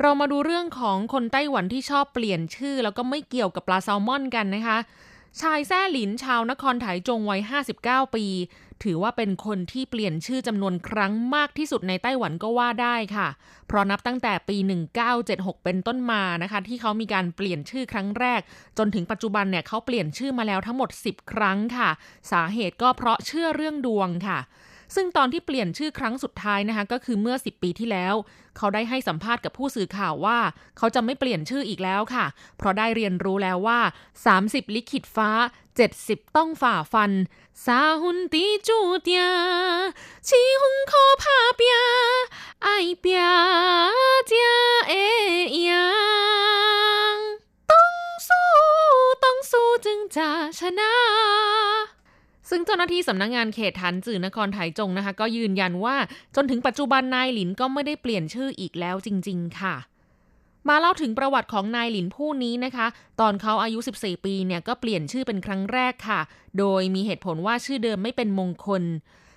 เรามาดูเรื่องของคนไต้หวันที่ชอบเปลี่ยนชื่อ แล้วก็ไม่เกี่ยวกับปลาแซลมอนกันนะคะ ชายแซ่หลินชาวนครไถจงวัย 59 ปี ถือว่าเป็นคนที่เปลี่ยนชื่อจำนวนครั้งมากที่สุดในไต้หวันก็ว่าได้ค่ะ เพราะนับตั้งแต่ปี 1976 เป็นต้นมานะคะ ที่เขามีการเปลี่ยนชื่อครั้งแรก จนถึงปัจจุบันเนี่ยเขาเปลี่ยนชื่อมาแล้วทั้งหมด 10 ครั้งค่ะ สาเหตุก็เพราะเชื่อเรื่องดวงค่ะ ซึ่งตอนที่เปลี่ยนชื่อครั้งสุดท้ายนะคะก็คือเมื่อ 10 ปีที่แล้ว เขาได้ให้สัมภาษณ์กับผู้สื่อข่าวว่า เขาจะไม่เปลี่ยนชื่ออีกแล้วค่ะ เพราะได้เรียนรู้แล้วว่า 30 ลิขิตฟ้า 70 ต้องฝ่าฟันสาหุนตีจูเตียชีหุงขอพาเปียไอเปียเจียเอยังต้องสู้ต้องสู้จึงจะชนะ ซึ่งเจ้าหน้าที่สำนักงงานเขตทันจื่อนครไถจงนะคะ ก็ยืนยันว่าจนถึงปัจจุบันนายหลินก็ไม่ได้เปลี่ยนชื่ออีกแล้วจริง ๆ ค่ะ มาเล่าถึงประวัติของนายหลินผู้นี้นะคะ ตอนเขาอายุ 14 ปีเนี่ยก็เปลี่ยนชื่อเป็นครั้งแรกค่ะ โดยมีเหตุผลว่าชื่อเดิมไม่เป็นมงคล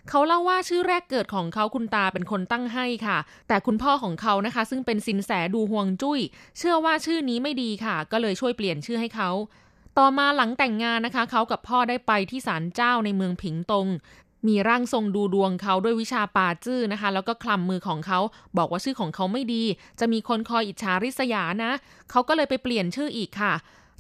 เขาเล่าว่าชื่อแรกเกิดของเขาคุณตาเป็นคนตั้งให้ค่ะ แต่คุณพ่อของเขานะคะ ซึ่งเป็นสินแสดูห่วงจุ้ย เชื่อว่าชื่อนี้ไม่ดีค่ะ ก็เลยช่วยเปลี่ยนชื่อให้เขา ต่อมาหลังแต่งงานนะคะ เขากับพ่อได้ไปที่ศาลเจ้าในเมืองผิงตง มีร่างทรงดูดวงเขาด้วยวิชาปาจื้อนะคะ แล้วก็คลำมือของเขาบอกว่าชื่อของเขาไม่ดี จะมีคนคอยอิจฉาริษยานะ เขาก็เลยไปเปลี่ยนชื่ออีกค่ะ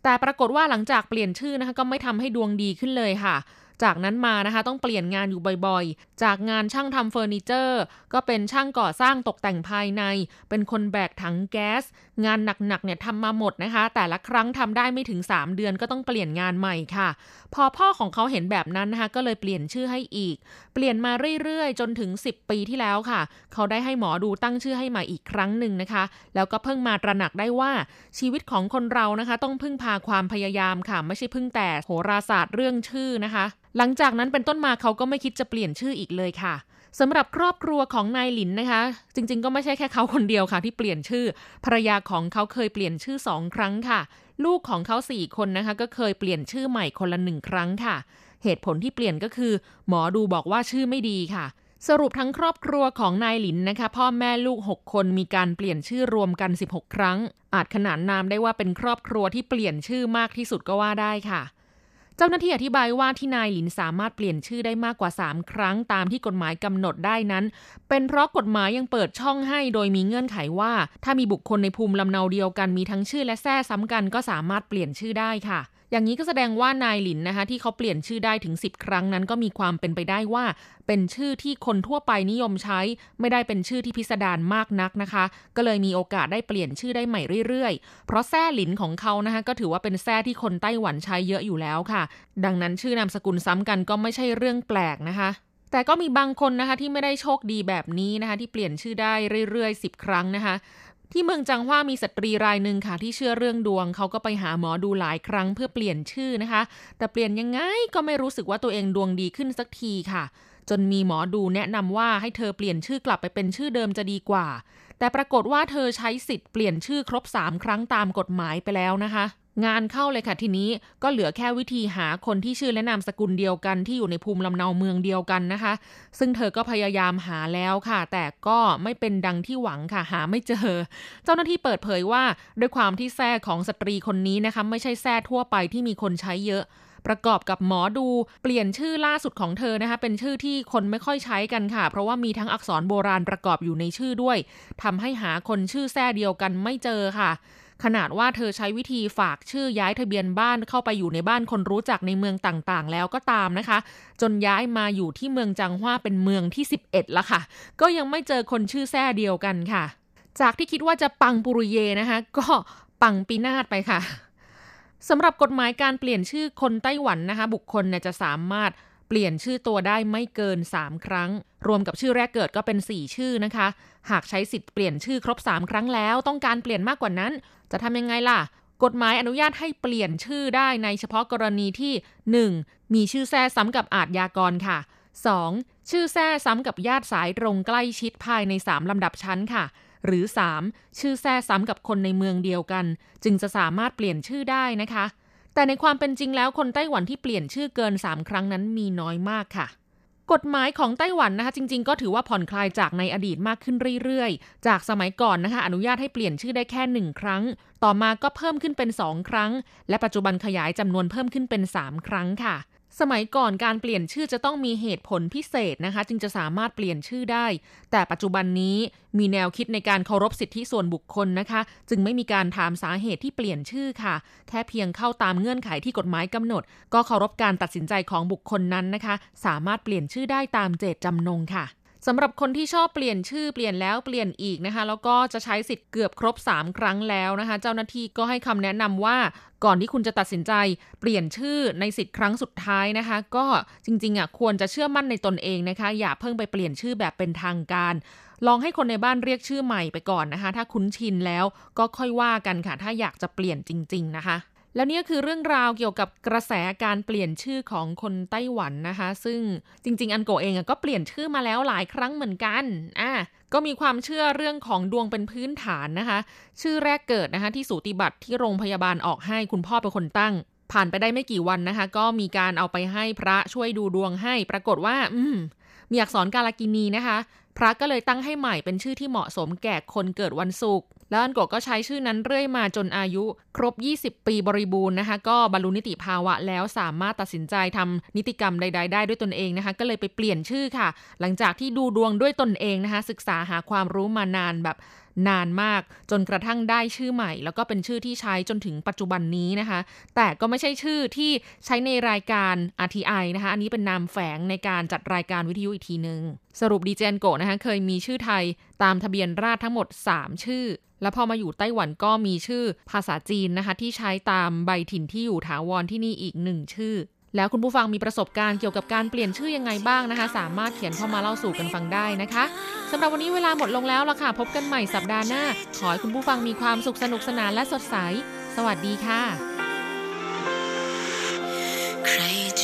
แต่ปรากฏว่าหลังจากเปลี่ยนชื่อนะคะ ก็ไม่ทำให้ดวงดีขึ้นเลยค่ะ จากนั้นมานะคะต้องเปลี่ยนงานอยู่บ่อยๆ จากงานช่างทำเฟอร์นิเจอร์ ก็เป็นช่างก่อสร้างตกแต่งภายใน เป็นคนแบกถังแก๊ส งานหนักๆเนี่ยทำมาหมดนะคะ แต่ละครั้งทำได้ไม่ถึง 3 เดือนก็ต้องเปลี่ยนงานใหม่ค่ะ พอพ่อของเขาเห็นแบบนั้นนะคะก็เลยเปลี่ยนชื่อให้อีก เปลี่ยนมาเรื่อยๆ จนถึง 10 ปีที่แล้วค่ะ เขาได้ให้หมอดูตั้งชื่อให้ใหม่อีกครั้งหนึ่งนะคะ แล้วก็เพิ่งมาตระหนักได้ว่าชีวิตของคนเรานะคะ ต้องพึ่งพาความพยายามค่ะ ไม่ใช่พึ่งแต่โหราศาสตร์เรื่องชื่อนะคะ หลังจากนั้นเป็นต้นมาเขาก็ไม่คิดจะเปลี่ยนชื่ออีกเลยค่ะสำหรับครอบครัวของนายหลินนะคะ จริงๆ ก็ไม่ใช่แค่เขาคนเดียวค่ะ ที่เปลี่ยนชื่อ ภรรยาของเขาเคยเปลี่ยนชื่อสองครั้งค่ะ ลูกของเขาสี่คนนะคะ ก็เคยเปลี่ยนชื่อใหม่คนละหนึ่งครั้งค่ะ เหตุผลที่เปลี่ยนก็คือ หมอดูบอกว่าชื่อไม่ดีค่ะ สรุปทั้งครอบครัวของนายหลินนะคะ พ่อแม่ลูก 6 คนมีการเปลี่ยนชื่อรวมกัน 16 ครั้ง อาจขนานนามได้ว่าเป็นครอบครัวที่เปลี่ยนชื่อมากที่สุดก็ว่าได้ค่ะ เจ้าหน้าที่อธิบายว่าที่นายหลินสามารถเปลี่ยนชื่อได้มากกว่า 3 ครั้งตามที่กฎหมายกำหนดได้นั้น เป็นเพราะกฎหมายยังเปิดช่องให้โดยมีเงื่อนไขว่า ถ้ามีบุคคลในภูมิลำเนาเดียวกันมีทั้งชื่อและแท้ซ้ำกันก็สามารถเปลี่ยนชื่อได้ค่ะ อย่างนี้ก็แสดงว่านายหลินนะคะที่เขาเปลี่ยนชื่อได้ถึง 10 ครั้งนั้นก็มีความเป็นไปได้ว่า เป็นชื่อที่คนทั่วไปนิยมใช้ ไม่ได้เป็นชื่อที่พิสดารมากนักนะคะ ก็เลยมีโอกาสได้เปลี่ยนชื่อได้ใหม่เรื่อยๆ เพราะแท้หลินของเขานะคะก็ถือว่าเป็นแท้ที่คนไต้หวันใช้เยอะอยู่แล้วค่ะ ดังนั้นชื่อนามสกุลซ้ำกันก็ไม่ใช่เรื่องแปลกนะคะแต่ก็มีบางคนนะคะที่ไม่ได้โชคดีแบบนี้นะคะที่เปลี่ยนชื่อได้เรื่อยๆ 10 ครั้งนะคะ ที่เมืองจังหว้ามีสตรีรายหนึ่งค่ะที่เชื่อเรื่องดวง เขาก็ไปหาหมอดูหลายครั้งเพื่อเปลี่ยนชื่อนะคะ แต่เปลี่ยนยังไงก็ไม่รู้สึกว่าตัวเองดวงดีขึ้นสักทีค่ะ จนมีหมอดูแนะนำว่าให้เธอเปลี่ยนชื่อกลับไปเป็นชื่อเดิมจะดีกว่า แต่ปรากฏว่าเธอใช้สิทธิ์เปลี่ยนชื่อครบ 3 ครั้งตามกฎหมายไปแล้วนะคะ งานเข้าเลยค่ะทีนี้ก็เหลือแค่วิธีหาคนที่ชื่อและนามสกุลเดียวกันที่อยู่ในภูมิลำเนาเมืองเดียวกันนะคะ ซึ่งเธอก็พยายามหาแล้วค่ะ แต่ก็ไม่เป็นดังที่หวังค่ะหาไม่เจอ เจ้าหน้าที่เปิดเผยว่า ด้วยความที่แท้ของสตรีคนนี้นะคะ ไม่ใช่แท้ทั่วไปที่มีคนใช้เยอะ ประกอบกับหมอดูเปลี่ยนชื่อล่าสุดของเธอนะคะ เป็นชื่อที่คนไม่ค่อยใช้กันค่ะ เพราะว่ามีทั้งอักษรโบราณประกอบอยู่ในชื่อด้วยทำให้หาคนชื่อแท้เดียวกันไม่เจอค่ะ ขนาดว่าเธอใช้วิธีฝากชื่อย้ายทะเบียนบ้านเข้าไปอยู่ในบ้านคนรู้จักในเมืองต่างๆ แล้วก็ตามนะคะ จนย้ายมาอยู่ที่เมืองจังหว้าเป็นเมืองที่ 11ละค่ะ ก็ยังไม่เจอคนชื่อแท้เดียวกันค่ะ จากที่คิดว่าจะปังปุริเยนะคะ ก็ปังปีนาศไปค่ะ สำหรับกฎหมายการเปลี่ยนชื่อคนไต้หวันนะคะ บุคคลเนี่ยจะสามารถเปลี่ยนชื่อตัวได้ไม่เกิน 3 ครั้ง รวมกับชื่อแรกเกิดก็เป็น 4 ชื่อนะคะ หากใช้สิทธิ์เปลี่ยนชื่อครบ 3 ครั้งแล้ว ต้องการเปลี่ยนมากกว่านั้น จะทำยังไงล่ะ กฎหมายอนุญาตให้เปลี่ยนชื่อได้ในเฉพาะกรณีที่ 1. มีชื่อแท้ซ้ำกับอาทยากรค่ะ 2. ชื่อแท้ซ้ำกับญาติสายตรงใกล้ชิดภายใน 3 ลำดับชั้นค่ะ หรือ 3. ชื่อแท้ซ้ำกับคนในเมืองเดียวกัน จึงจะสามารถเปลี่ยนชื่อได้นะคะ แต่ในความเป็นจริงแล้วคนไต้หวันที่เปลี่ยนชื่อเกิน 3 ครั้งนั้นมีน้อยมากค่ะกฎหมายของไต้หวันนะคะ จริง ๆ ก็ถือว่าผ่อนคลายจากในอดีตมากขึ้นเรื่อยๆ จากสมัยก่อนนะคะ อนุญาตให้เปลี่ยนชื่อได้แค่หนึ่งครั้ง ต่อมาก็เพิ่มขึ้นเป็น 2 ครั้ง และปัจจุบันขยายจำนวนเพิ่มขึ้นเป็น 3 ครั้งค่ะ สมัยก่อนการเปลี่ยนชื่อจะต้องมีเหตุผลพิเศษนะคะ จึงจะสามารถเปลี่ยนชื่อได้ แต่ปัจจุบันนี้มีแนวคิดในการเคารพสิทธิส่วนบุคคลนะคะ จึงไม่มีการถามสาเหตุที่เปลี่ยนชื่อค่ะ แค่เพียงเข้าตามเงื่อนไขที่กฎหมายกำหนด ก็เคารพการตัดสินใจของบุคคลนั้นนะคะ สามารถเปลี่ยนชื่อได้ตามเจตจำนงค่ะ สำหรับคนที่ชอบเปลี่ยนชื่อเปลี่ยนแล้วเปลี่ยนอีกนะคะ แล้วก็จะใช้สิทธิ์เกือบครบ 3 ครั้งแล้วนะคะ เจ้าหน้าที่ก็ให้คำแนะนำว่าก่อนที่คุณจะตัดสินใจเปลี่ยนชื่อในสิทธิ์ครั้งสุดท้ายนะคะ ก็จริงๆอะควรจะเชื่อมั่นในตนเองนะคะ อย่าเพิ่งไปเปลี่ยนชื่อแบบเป็นทางการ ลองให้คนในบ้านเรียกชื่อใหม่ไปก่อนนะคะ ถ้าคุ้นชินแล้วก็ค่อยว่ากันค่ะ ถ้าอยากจะเปลี่ยนจริง ๆ นะคะ แล้วนี่คือเรื่องราวเกี่ยวกับกระแสการเปลี่ยนชื่อของคนไต้หวันนะคะ ซึ่งจริง ๆ อันโกเองก็เปลี่ยนชื่อมาแล้วหลายครั้งเหมือนกันอะก็มีความเชื่อเรื่องของดวงเป็นพื้นฐานนะคะ ชื่อแรกเกิดนะคะ ที่สูติบัตรที่โรงพยาบาลออกให้คุณพ่อเป็นคนตั้ง ผ่านไปได้ไม่กี่วันนะคะ ก็มีการเอาไปให้พระช่วยดูดวงให้ ปรากฏว่า อืมมีอักษรกาลกินีนะคะ พระก็เลยตั้งให้ใหม่เป็นชื่อที่เหมาะสมแก่คนเกิดวันศุกร์ แล้วอันโกะก็ใช้ชื่อนั้นเรื่อยมาจนอายุครบ 20 ปีบริบูรณ์นะคะ ก็บรรลุนิติภาวะแล้วสามารถตัดสินใจทำนิติกรรมใด ๆ ได้ด้วยตนเองนะคะ ก็เลยไปเปลี่ยนชื่อค่ะ หลังจากที่ดูดวงด้วยตนเองนะคะ ศึกษาหาความรู้มานานแบบ นานมากจนกระทั่งได้ชื่อใหม่ แล้วก็เป็นชื่อที่ใช้จนถึงปัจจุบันนี้นะคะ แต่ก็ไม่ใช่ชื่อที่ใช้ในรายการ RTI นะคะ อันนี้เป็นนามแฝงในการจัดรายการวิทยุอีกทีหนึ่งสรุปดีเจนโกนะคะเคยมีชื่อไทยตามทะเบียนราษทั้งหมด 3 ชื่อ แล้วพอมาอยู่ไต้หวันก็มีชื่อภาษาจีนนะคะที่ใช้ตามใบถิ่นที่อยู่ถาวรที่นี่อีกหนึ่งชื่อ แล้วคุณผู้ฟังมีประสบการณ์เกี่ยวกับการเปลี่ยนชื่อยังไงบ้างนะคะ สามารถเขียนเข้ามาเล่าสู่กันฟังได้นะคะสำหรับวันนี้เวลาหมดลงแล้วละค่ะ พบกันใหม่สัปดาห์หน้า ขอให้คุณผู้ฟังมีความสุขสนุกสนานและสดใส สวัสดีค่ะ ใครจ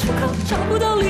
出口，找不到理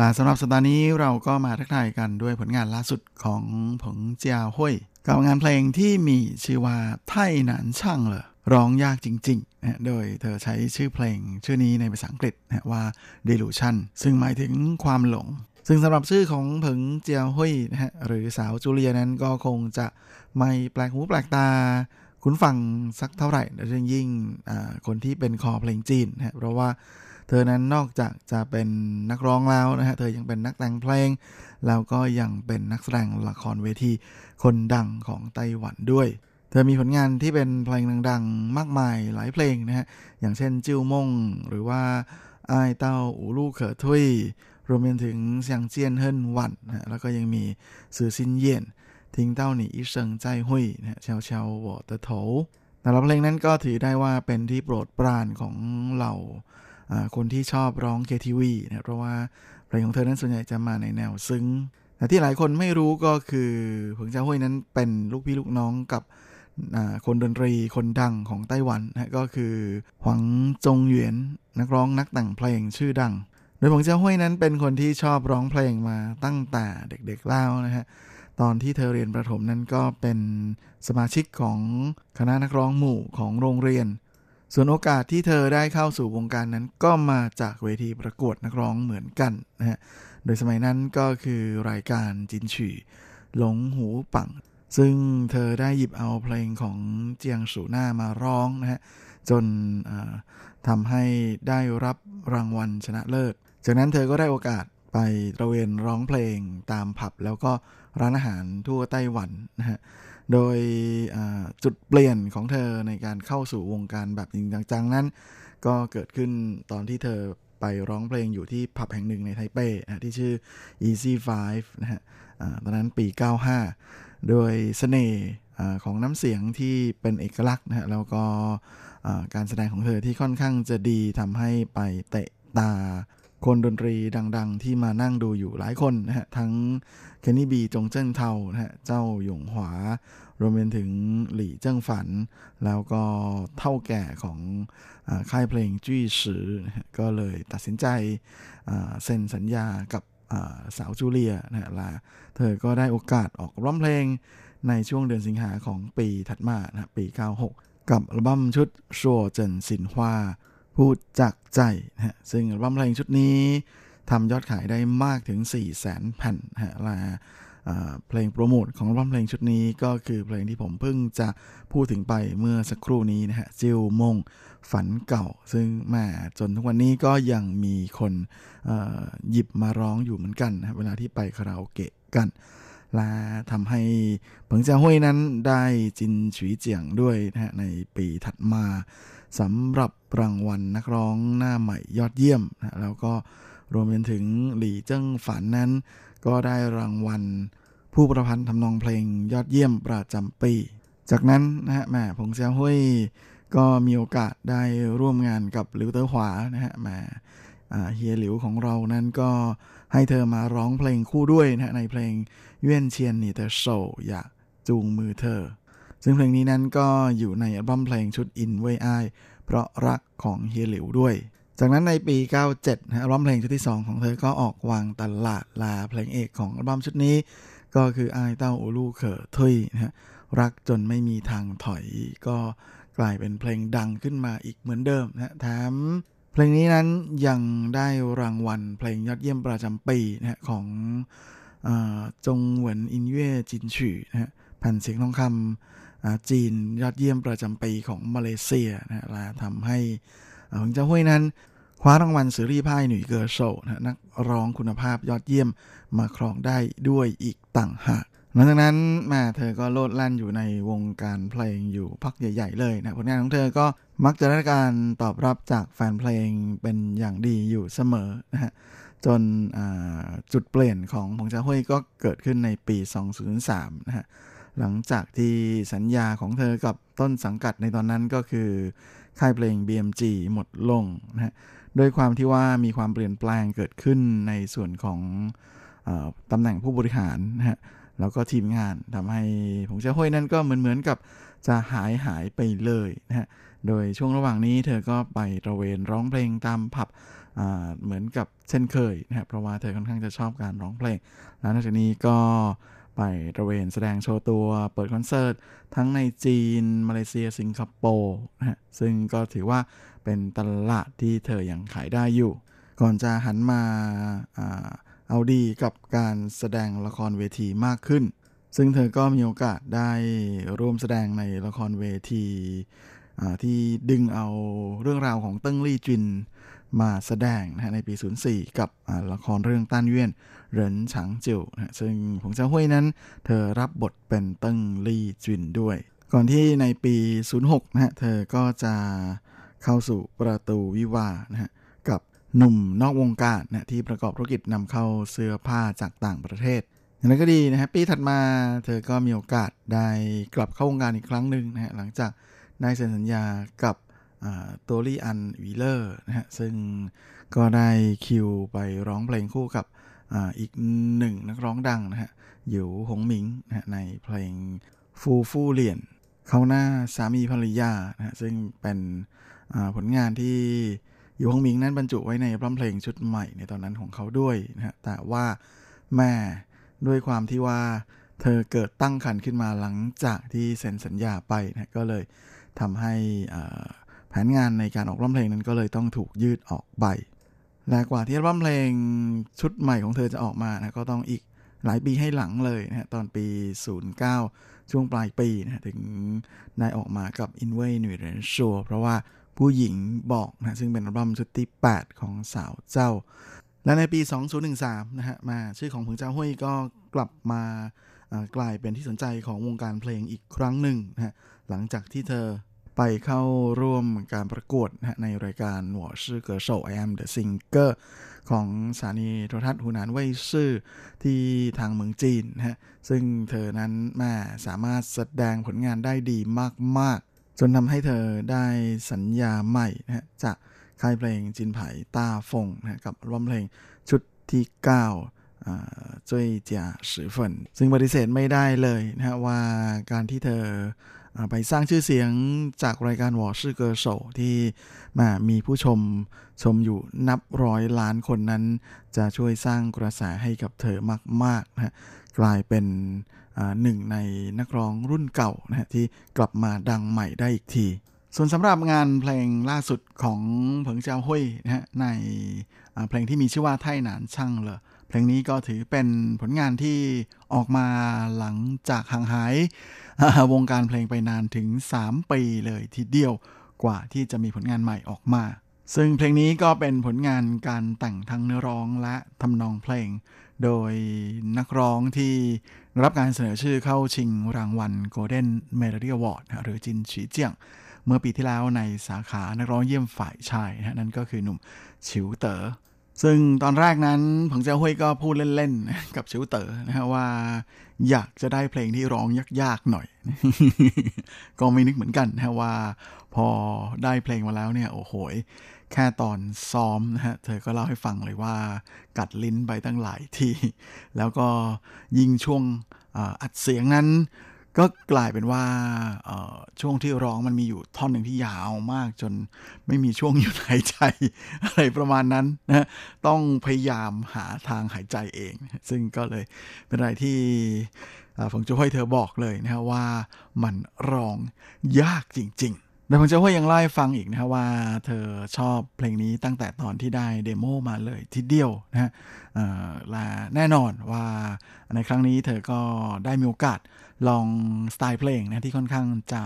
และสำหรับสัปดาห์นี้เราก็มาทักทายกันด้วยผลงานล่าสุดของผงเจียวห้วยกับงานเพลงที่มีชื่อว่าไทหนานช่างเหรอร้องยากจริงๆนะโดยเธอใช้ชื่อเพลงชื่อนี้ในภาษาอังกฤษนะว่า delusion ซึ่งหมายถึงความหลง ซึ่งสำหรับชื่อของผงเจียวห้วยนะฮะหรือสาวจูเลียนั้นก็คงจะไม่แปลกหูแปลกตาคุณฟังสักเท่าไหร่โดยเฉพาะยิ่งคนที่เป็นคอเพลงจีนนะเพราะว่า เธอนั้นนอกจากจะเป็นนักร้องแล้วนะฮะเธอยังเป็นนักแต่งเพลง แล้วก็ยังเป็นนักแสดงละครเวทีคนดังของไต้หวันด้วย เธอมีผลงานที่เป็นเพลงดังๆ มากมายหลายเพลงนะฮะอย่างเช่นจิ้วมงหรือว่าไอายเต้าอูลู่เขอทุยรวมไปถึงเซียงเจียนเฮินหวันนะแล้วก็ยังมีสื่อซินเยี่ยนทิ้งเต้าหนีอีเซิงใจหุยนะเชาเชาหวอเตอโถแต่ละเพลงนั้นก็ถือได้ว่าเป็นที่โปรดปรานของเหล่า คนที่ชอบร้อง KTV นะเพราะว่าเพลงของเธอนั้นส่วนใหญ่จะมาในแนวซึ้งแต่ที่หลายคนไม่รู้ก็คือผงเจ้าห้วยนั้นเป็นลูกพี่ลูกน้องกับคนดนตรีคนดังของไต้หวันนะก็คือหวังจงเหวียนนักร้องนักแต่งเพลงชื่อดัง โดยผงเจ้าห้วยนั้นเป็นคนที่ชอบร้องเพลงมาตั้งแต่เด็กๆแล้วนะฮะตอนที่เธอเรียนประถมนั้นก็เป็นสมาชิกของคณะนักร้องหมู่ของโรงเรียน ส่วนโอกาสที่เธอได้เข้าสู่วงการนั้นก็มาจากเวทีประกวดนักร้องเหมือนกันนะฮะ โดยสมัยนั้นก็คือรายการจินฉี่หลงหูปัง ซึ่งเธอได้หยิบเอาเพลงของเจียงสูหน้ามาร้องนะฮะ จนทำให้ได้รับรางวัลชนะเลิศ จากนั้นเธอก็ได้โอกาสไปตระเวนร้องเพลงตามผับแล้วก็ร้านอาหารทั่วไต้หวันนะฮะ โดยจุดเปลี่ยนของเธอในการเข้าสู่วงการแบบจริงจังๆนั้น ก็เกิดขึ้นตอนที่เธอไปร้องเพลงอยู่ที่ผับแห่งหนึ่งในไทเปนะที่ชื่อ Easy Five นะฮะตอนนั้นปี 95 โดยเสน่ห์ของน้ำเสียงที่เป็นเอกลักษณ์นะฮะแล้วก็การแสดงของเธอที่ค่อนข้างจะดีทำให้ไปเตะตา คนดนตรีดัง ๆ ที่มานั่งดูอยู่หลายคนนะฮะ ทั้งเคนนี่บีจงเจิ้นเทานะฮะ เจ้าหยงหวารวมไปถึงหลี่เจิ้งฝัน แล้วก็เท่าแก่ของอค่ายเพลงจุ้ยสือนะฮะก็เลยตัดสินใจเซ็นสัญญากับสาวจูเลียนะฮะละเธอก็ได้โอกาสออกร้องเพลงในช่วงเดือนสิงหาของปีถัดมานะปี 96 กับอัลบั้มชุดชัวเจินสินฮวา พูดจากใจนะฮะซึ่งอัมเพลงชุดนี้ทำยอดขายได้มากถึง 4 0 0 0 0 0แผ่นนะฮะและเพลงโปรโมทของอัมเพลงชุดนี้ก็คือเพลงที่ผมเพิ่งจะพูดถึงไปเมื่อสักครู่นี้นะฮะจิวมงฝันเก่า ซึ่งแหม่จนทุกวันนี้ก็ยังมีคนหยิบมาร้องอยู่เหมือนกันนะเวลาที่ไปคาราโอเกะกันและทำให้เผิงเจียห้วยนั้นได้จินฉุยเจียงด้วยนะฮะในปีถัดมา สำหรับรางวัลนักร้องหน้าใหม่ยอดเยี่ยมนะแล้วก็รวมไปถึงหลี่เจิ้งฝันนั้น ก็ได้รางวัล ผู้ประพันธ์ทำนองเพลงยอดเยี่ยมประจำปี จากนั้นนะฮะแหม่ผงเซียวห้วยก็มีโอกาสได้ร่วมงานกับหลิวเตอร์หวานะฮะแหม่อ่าเฮียหลิวของเรานั้นก็ให้เธอมาร้องเพลงคู่ด้วยนะในเพลงเวียนเชียนนี่เธอโซอยากจูงมือเธอ ซึ่งเพลงนี้นั้นก็อยู่ในอัลบั้มเพลงชุดอินเว่ยอ้ายเพราะรักของเฮียหลิวด้วย จากนั้นในปี 97นะอัลบั้มเพลงชุดที่ 2 ของเธอก็ออกวางตลาดลาเพลงเอกของอัลบั้มชุดนี้ ก็คืออายเต้าอูลูเขอทุยนะฮะรักจนไม่มีทางถอย ก็กลายเป็นเพลงดังขึ้นมาอีกเหมือนเดิมนะฮะแถมเพลงนี้นั้นยังได้รางวัลเพลงยอดเยี่ยมประจำปีนะฮะของอจงเหวินอินเย่จินฉื่นะฮะแผ่นเสียงทองคำ จีนยอดเยี่ยมประจำปีของมาเลเซียนะฮะและทำให้หงเจ้าห้วยนั้นคว้ารางวัลสือรี่พ่ายหนุ่ยเกอร์โซนะฮะนักร้องคุณภาพยอดเยี่ยมมาครองได้ด้วยอีกต่างหากหลังจากนั้นมาเธอก็โลดแล่นอยู่ในวงการเพลงอยู่พักใหญ่ ๆ เลยนะผลงานของเธอก็มักจะได้การตอบรับจากแฟนเพลงเป็นอย่างดีอยู่เสมอนะฮะจนจุดเปลี่ยนของผงจ้าห้วยก็เกิดขึ้นในปี 2003 นะฮะ หลังจากที่สัญญาของเธอกับต้นสังกัดในตอนนั้นก็คือค่ายเพลง BMG หมดลงนะฮะด้วยความที่ว่ามีความเปลี่ยนแปลงเกิดขึ้นในส่วนของออตำแหน่งผู้บริหารนะฮะแล้วก็ทีมงานทำให้ผงเจ้าห้วยนั่นก็เหมือนเหมือนกับจะหายหายไปเลยนะฮะโดยช่วงระหว่างนี้เธอก็ไปตระเวนร้องเพลงตามผับเหมือนกับเช่นเคยนะฮะเพราะว่าเธอค่อนข้างจะชอบการร้องเพลง แล้วนอกจากนี้ก็ ไปตระเวนแสดงโชว์ตัวเปิดคอนเสิร์ต ทั้งในจีน มาเลเซีย สิงคโปร์นะฮะซึ่งก็ถือว่าเป็นตลาดที่เธอยังขายได้อยู่ ก่อนจะหันมาเอาดีกับการแสดงละครเวทีมากขึ้น ซึ่งเธอก็มีโอกาสได้ร่วมแสดงในละครเวทีที่ดึงเอาเรื่องราวของเติ้งลี่จินมาแสดงนะฮะในปี 04 กับอ่าละครเรื่องต้านเวียน เหรินฉางจิวนะฮะซึ่งผงเจ้าห้วยนั้น เธอรับบทเป็นเติ้งลี่จินด้วย ก่อนที่ในปี 06นะฮะเธอก็จะเข้าสู่ประตูวิวานะฮะกับหนุ่มนอกวงการนะที่ประกอบธุรกิจนำเข้าเสื้อผ้าจากต่างประเทศอย่างไรก็ดีนะฮะปีถัดมาเธอก็มีโอกาสได้กลับเข้าวงการอีกครั้งหนึ่งนะฮะหลังจากได้เซ็นสัญญากับตัวลี่อันวีเลอร์นะฮะซึ่งก็ได้คิวไปร้องเพลงคู่กับ อาอีกหนึ่งนักร้องดังนะฮะหยิวหงหมิงนะฮะในเพลงฟูฟูเหรียญเขาหน้าสามีภรรยานะฮะซึ่งเป็นอ่าผลงานที่อยู่ฮงมิงนั้นบรรจุไว้ในอัลบั้มเพลงชุดใหม่ในตอนนั้นของเขาด้วยนะฮะแต่ว่าแม่ด้วยความที่ว่าเธอเกิดตั้งครรภ์ขึ้นมาหลังจากที่เซ็นสัญญาไปนะก็เลยทำให้อ่าแผนงานในการออกอัลบั้มเพลงนั้นก็เลยต้องถูกยืดออกไป และกว่าที่อัลบั้มเพลงชุดใหม่ของเธอจะออกมานะก็ต้องอีกหลายปีให้หลังเลยนะฮะตอนปี 09 ช่วงปลายปีนะถึงได้ออกมากับ In Way หนุ่ยเหรินชัวเพราะว่าผู้หญิงบอกนะซึ่งเป็นอัลบั้มชุดที่ 8 ของสาวเจ้า และในปี 2013 นะฮะมาชื่อของผงเจ้าห้วยก็กลับมากลายเป็นที่สนใจของวงการเพลงอีกครั้งหนึ่งนะฮะหลังจากที่เธอ ไปเข้าร่วมการประกวดนะในรายการหัวชื่อเกอร์โซ I am the singer ของสถานีโทรทัศน์หูหนานเว่ยซื่อที่ทางเมืองจีนนะฮะซึ่งเธอนั้นแม่สามารถแสดงผลงานได้ดีมาก ๆ จนทำให้เธอได้สัญญาใหม่นะฮะจากค่ายเพลงจินไผ่ต้าฟงนะฮะกับอัลบั้มเพลงชุดที่9อ่าจุ้ยเจียสือฝนซึ่งปฏิเสธไม่ได้เลยนะฮะว่าการที่เธอ ไปสร้างชื่อเสียงจากรายการวอชื่อเกอร์โซที่มามีผู้ชมชมอยู่นับร้อยล้านคนนั้น จะช่วยสร้างกระแสให้กับเธอมากๆนะกลายเป็นหนึ่งในนักร้องรุ่นเก่านะฮะที่กลับมาดังใหม่ได้อีกที ส่วนสำหรับงานเพลงล่าสุดของเผิงเจ้าห้วยนะฮะในเพลงที่มีชื่อว่าไท่หนานช่างเลยเพลงนี้ก็ถือเป็นผลงานที่ออกมาหลังจากห่างหาย วงการเพลงไปนานถึง 3 ปีเลยทีเดียวกว่าที่จะมีผลงานใหม่ออกมา ซึ่งเพลงนี้ก็เป็นผลงานการแต่งทั้งเนื้อร้องและทำนองเพลง โดยนักร้องที่รับการเสนอชื่อเข้าชิงรางวัล Golden Melody Award หรือจินฉีเจียง เมื่อปีที่แล้วในสาขานักร้องเยี่ยมฝ่ายชายนะนั่นก็คือหนุ่มฉิวเต๋อ ซึ่งตอนแรกนั้นผงเจ้าห้วยก็พูดเล่นๆ กับฉิวเต๋อนะฮะว่า อยากจะได้เพลงที่ร้องยากๆหน่อย ก็ไม่นึกเหมือนกันนะฮะว่า พอได้เพลงมาแล้วเนี่ย โอ้โหแค่ตอนซ้อมนะฮะเธอก็เล่าให้ฟังเลยว่า กัดลิ้นไปตั้งหลายที แล้วก็ยิ่งช่วงออัดเสียงนั้น ก็กลายเป็นว่าช่วงที่ร้องมันมีอยู่ท่อนหนึ่งที่ยาวมากจนไม่มีช่วงหยุดหายใจอะไรประมาณนั้นนะต้องพยายามหาทางหายใจเอง ซึ่งก็เลยเป็นอะไรที่อ่าฝงจะให้เธอบอกเลยนะฮะว่ามันร้องยากจริงๆโดยผมจะว่ายังเล่ฟังอีกนะฮะว่าเธอชอบเพลงนี้ตั้งแต่ตอนที่ได้เดโมมาเลยทีเดียวนะฮะและแน่นอนว่าในครั้งนี้เธอก็ได้มีโอกาส ลองสไตล์เพลงนะที่ค่อนข้างจะ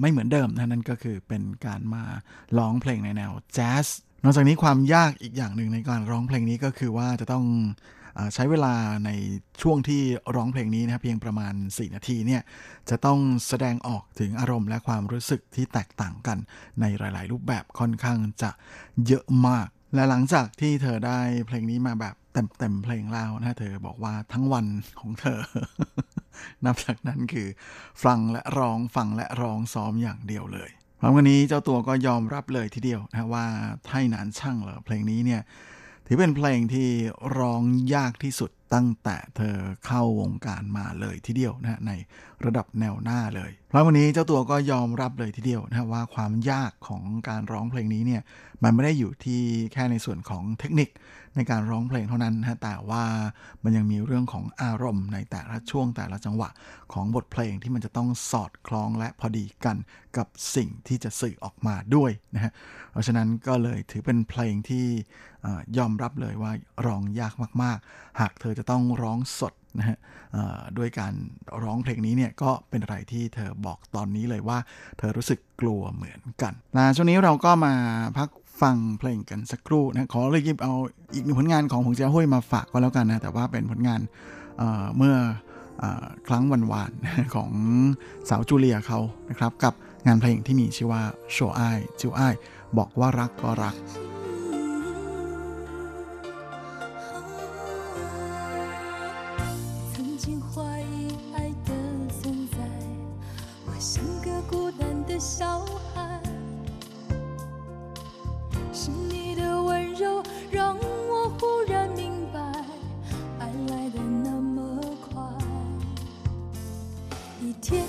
ไม่เหมือนเดิมนะนั่นก็คือเป็นการมาร้องเพลงในแนวแจ๊สนอกจากนี้ความยากอีกอย่างหนึ่งในการร้องเพลงนี้ก็คือว่าจะต้องอใช้เวลาในช่วงที่ร้องเพลงนี้นะเพียงประมาณ 4 นาทีเนี่ยจะต้องแสดงออกถึงอารมณ์และความรู้สึกที่แตกต่างกันในหลาย ๆ รูปแบบค่อนข้างจะเยอะมาก และหลังจากที่เธอได้เพลงนี้มาแบบ เต็มๆเพลงแล้วนะเธอบอกว่าทั้งวันของเธอ นับจากนั้นคือ ฟังและร้องฟังและร้องซ้อมอย่างเดียวเลยพร้อมกันนี้เจ้าตัวก็ยอมรับเลยทีเดียวนะว่าไทยนานช่างเหรอเพลงนี้เนี่ย ถือเป็นเพลงที่ร้องยากที่สุดตั้งแต่เธอเข้าวงการมาเลยทีเดียวนะฮะในระดับแนวหน้าเลยพราะวันนี้เจ้าตัวก็ยอมรับเลยทีเดียวนะว่าความยากของการร้องเพลงนี้เนี่ยมันไม่ได้อยู่ที่แค่ในส่วนของเทคนิคในการร้องเพลงเท่านั้นนะแต่ว่ามันยังมีเรื่องของอารมณ์ในแต่ละช่วงแต่ละจังหวะของบทเพลงที่มันจะต้องสอดคล้องและพอดีกันกับสิ่งที่จะสื่อออกมาด้วยนะฮะเพราะฉะนั้นก็เลยถือเป็นเพลงที่ ยอมรับเลยว่าร้องยากมากๆ หากเธอจะต้องร้องสดนะฮะด้วยการร้องเพลงนี้เนี่ยก็เป็นอะไรที่เธอบอกตอนนี้เลยว่า เธอรู้สึกกลัวเหมือนกันนะช่วงนี้เราก็มาพักฟังเพลงกันสักครู่นะขอเลยหยิบเอาอีกหนึ่งผลงานของผงเจ้าห้วยมาฝากก็แล้วกันนะ แต่ว่าเป็นผลงานเเมื่อออครั้งวันวานๆของสาวจูเลียเขานะครับ กับงานเพลงที่มีชื่อว่าโชไอจิวไอบอกว่ารักก็รัก 小孩。是你的温柔让我忽然明白，爱来的那么快。一天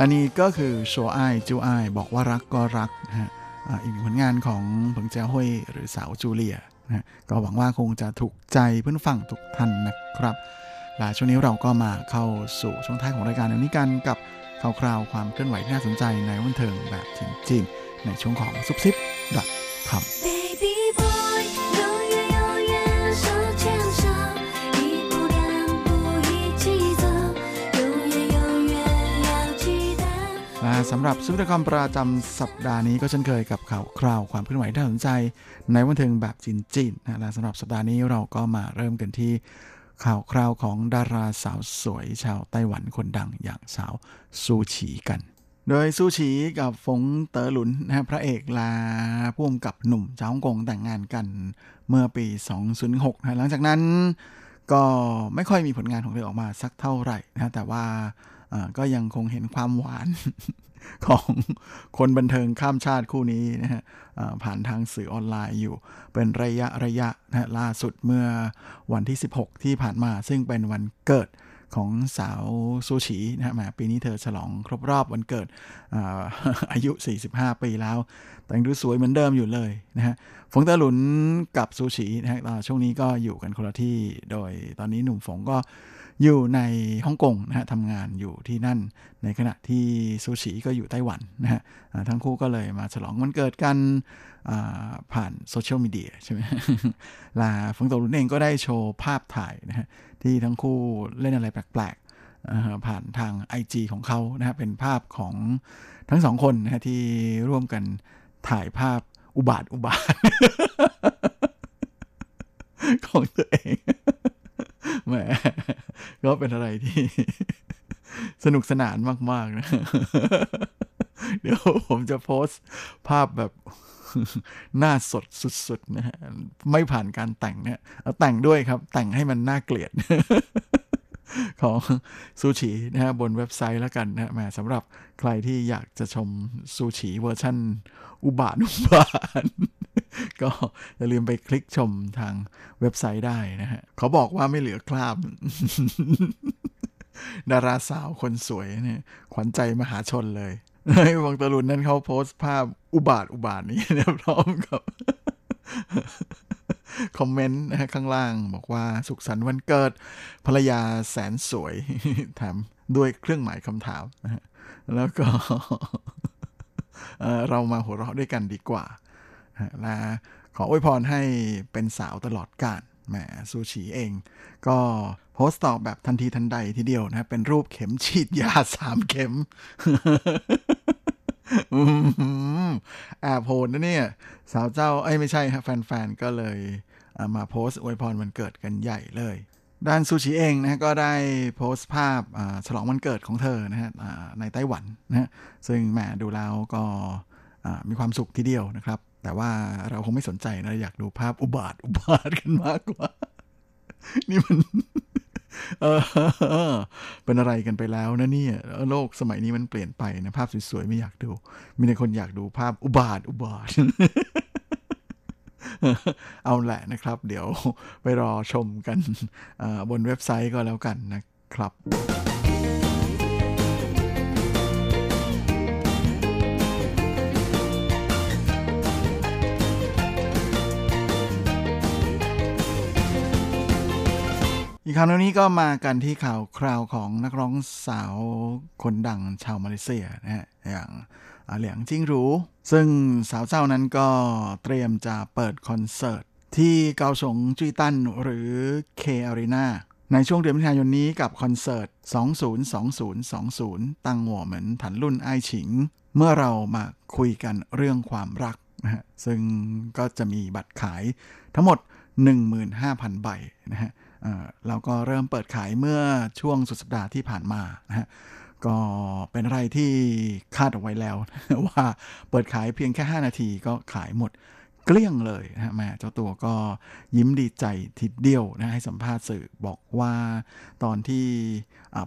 และนี่ก็คือโชว์อ้ายจูอ้ายบอกว่ารักก็รักนะฮะอีกผลงานของเผิงเจ้าห้วยหรือสาวจูเลียนะฮะก็หวังว่าคงจะถูกใจเพื่อนฟังทุกท่านนะครับและช่วงนี้เราก็มาเข้าสู่ช่วงท้ายของรายการในนี้กันกับข่าวคราวความเคลื่อนไหวที่น่าสนใจในวันเทิงแบบจริงๆ ในช่วงของซุปซิป .com Baby สำหรับซุปตะคอมประจำสัปดาห์นี้ก็เช่นเคยกับข่าวคราวความเคลื่อนไหวที่น่าสนใจ ในวันเทิงแบบจีนๆนะและสำหรับสัปดาห์นี้เราก็มาเริ่มกันที่ข่าวคราวของดาราสาวสวยชาวไต้หวันคนดังอย่างสาวซูฉีกัน โดยซูฉีกับฟงเต๋อหลุนนะพระเอกลาพ่วงกับหนุ่มชาวฮ่องกงแต่งงานกันเมื่อปี 2006นะหลังจากนั้น ก็ไม่ค่อยมีผลงานของเธอออกมาสักเท่าไหร่นะแต่ว่าก็ยังคงเห็นความหวาน ของคนบันเทิงข้ามชาติคู่นี้นะฮะผ่านทางสื่อออนไลน์อยู่ เป็นระยะระยะนะฮะล่าสุดเมื่อวันที่ 16 ที่ผ่านมา ซึ่งเป็นวันเกิดของสาวซูชินะฮะปีนี้เธอฉลองครบรอบวันเกิดอาอายุ 45 ปีแล้ว แต่งดูสวยเหมือนเดิมอยู่เลยนะฮะฟงเตอหลุนกับซูชินะฮะอ่าช่วงนี้ก็อยู่กันคนละที่ โดยตอนนี้หนุ่มฝงก็ อยู่ในฮ่องกงนะฮะทำงานอยู่ที่นั่น ในขณะที่ซูชิก็อยู่ไต้หวันนะฮะทั้งคู่ก็เลยมาฉลองวันเกิดกันผ่านโซเชียลมีเดียใช่ไหมลาฟงโตหลุนเองก็ได้โชว์ภาพถ่ายนะฮะที่ทั้งคู่เล่นอะไรแปลกๆ ผ่านทาง IG ของเขานะฮะเป็นภาพของทั้งสองคนนะฮะที่ร่วมกันถ่ายภาพอุบาทอุบาทของตัวเอง แหมก็เป็นอะไรที่ สนุกสนานมาก ๆ นะ เดี๋ยวผมจะโพสต์ภาพแบบหน้าสดสุด ๆ นะฮะ ไม่ผ่านการแต่งเนี่ยเอาแต่งด้วยครับ แต่งให้มันน่าเกลียด ของซูชินะฮะบนเว็บไซต์แล้วกันนะฮะแหมสำหรับใครที่อยากจะชมซูชิเวอร์ชั่น อุบาทอุบาท ก็อย่าลืมไปคลิกชมทางเว็บไซต์ได้นะฮะเขาบอกว่าไม่เหลือคราบ ดาราสาวคนสวยเนี่ยขวัญใจมหาชนเลยในวังตะลุนนั้นเขาโพสต์ภาพอุบาทอุบาทนี้นี่ยพร้อมกับคอมเมนต์นะฮะข้างล่างบอกว่าสุขสันต์วันเกิด ภรรยาแสนสวยแถมด้วยเครื่องหมายคำถามนะฮะแล้วก็เออเรามาหัวเราะด้วยกันดีกว่า ละขออวยพรให้เป็นสาวตลอดกาลแหมซูชิเอง ก็โพสต์ตอบแบบทันทีทันใดทีเดียวนะ เป็นรูปเข็มฉีดยาสามเข็มแอบโหดนะเนี่ย สาวเจ้า เอ้ยไม่ใช่ฮะแฟนๆ ก็เลยอ่ามาโพสต์อวยพรวันเกิดกันใหญ่เลย ด้านซูชิเองนะก็ได้โพสต์ภาพฉลองวันเกิดของเธอนะฮะในไต้หวันนะซึ่งแหมดูแล้วก็มีความสุขทีเดียวนะครับ แต่ว่าเราคงไม่สนใจนะอยากดูภาพอุบาทอุบาทกันมากกว่า นี่มันเออเป็นอะไรกันไปแล้วนะเนี่ยโลกสมัยนี้มันเปลี่ยนไปนะภาพสวยๆไม่อยากดู มีแต่คนอยากดูภาพอุบาทอุบาทเอาแหละนะครับ เดี๋ยวไปรอชมกันบนเว็บไซต์ก็แล้วกันนะครับ อีกข่าวนี้ก็มากันที่ข่าวคราวของนักร้องสาวคนดังชาวมาเลเซียนะฮะอย่างเหลียงจิ้งรูซึ่งสาวเจ้านั้นก็เตรียมจะเปิดคอนเสิร์ต ที่เกาสงจุยตันหรือเคอารีนาในช่วงเดือนมิถุนายนนี้กับคอนเสิร์ต 202020ตั้งหัวเหมือนถันรุ่นไอฉิง เมื่อเรามาคุยกันเรื่องความรักนะฮะซึ่งก็จะมีบัตรขายทั้งหมด 15,000 ใบนะฮะ เราก็เริ่มเปิดขายเมื่อช่วงสุดสัปดาห์ที่ผ่านมานะฮะก็เป็นอะไรที่คาดเอาไว้แล้ว ว่าเปิดขายเพียงแค่ 5 นาทีก็ขายหมดเกลี้ยงเลยนะฮะแม่เจ้าตัวก็ยิ้มดีใจทีเดียวนะให้สัมภาษณ์สื่อบอกว่าตอนที่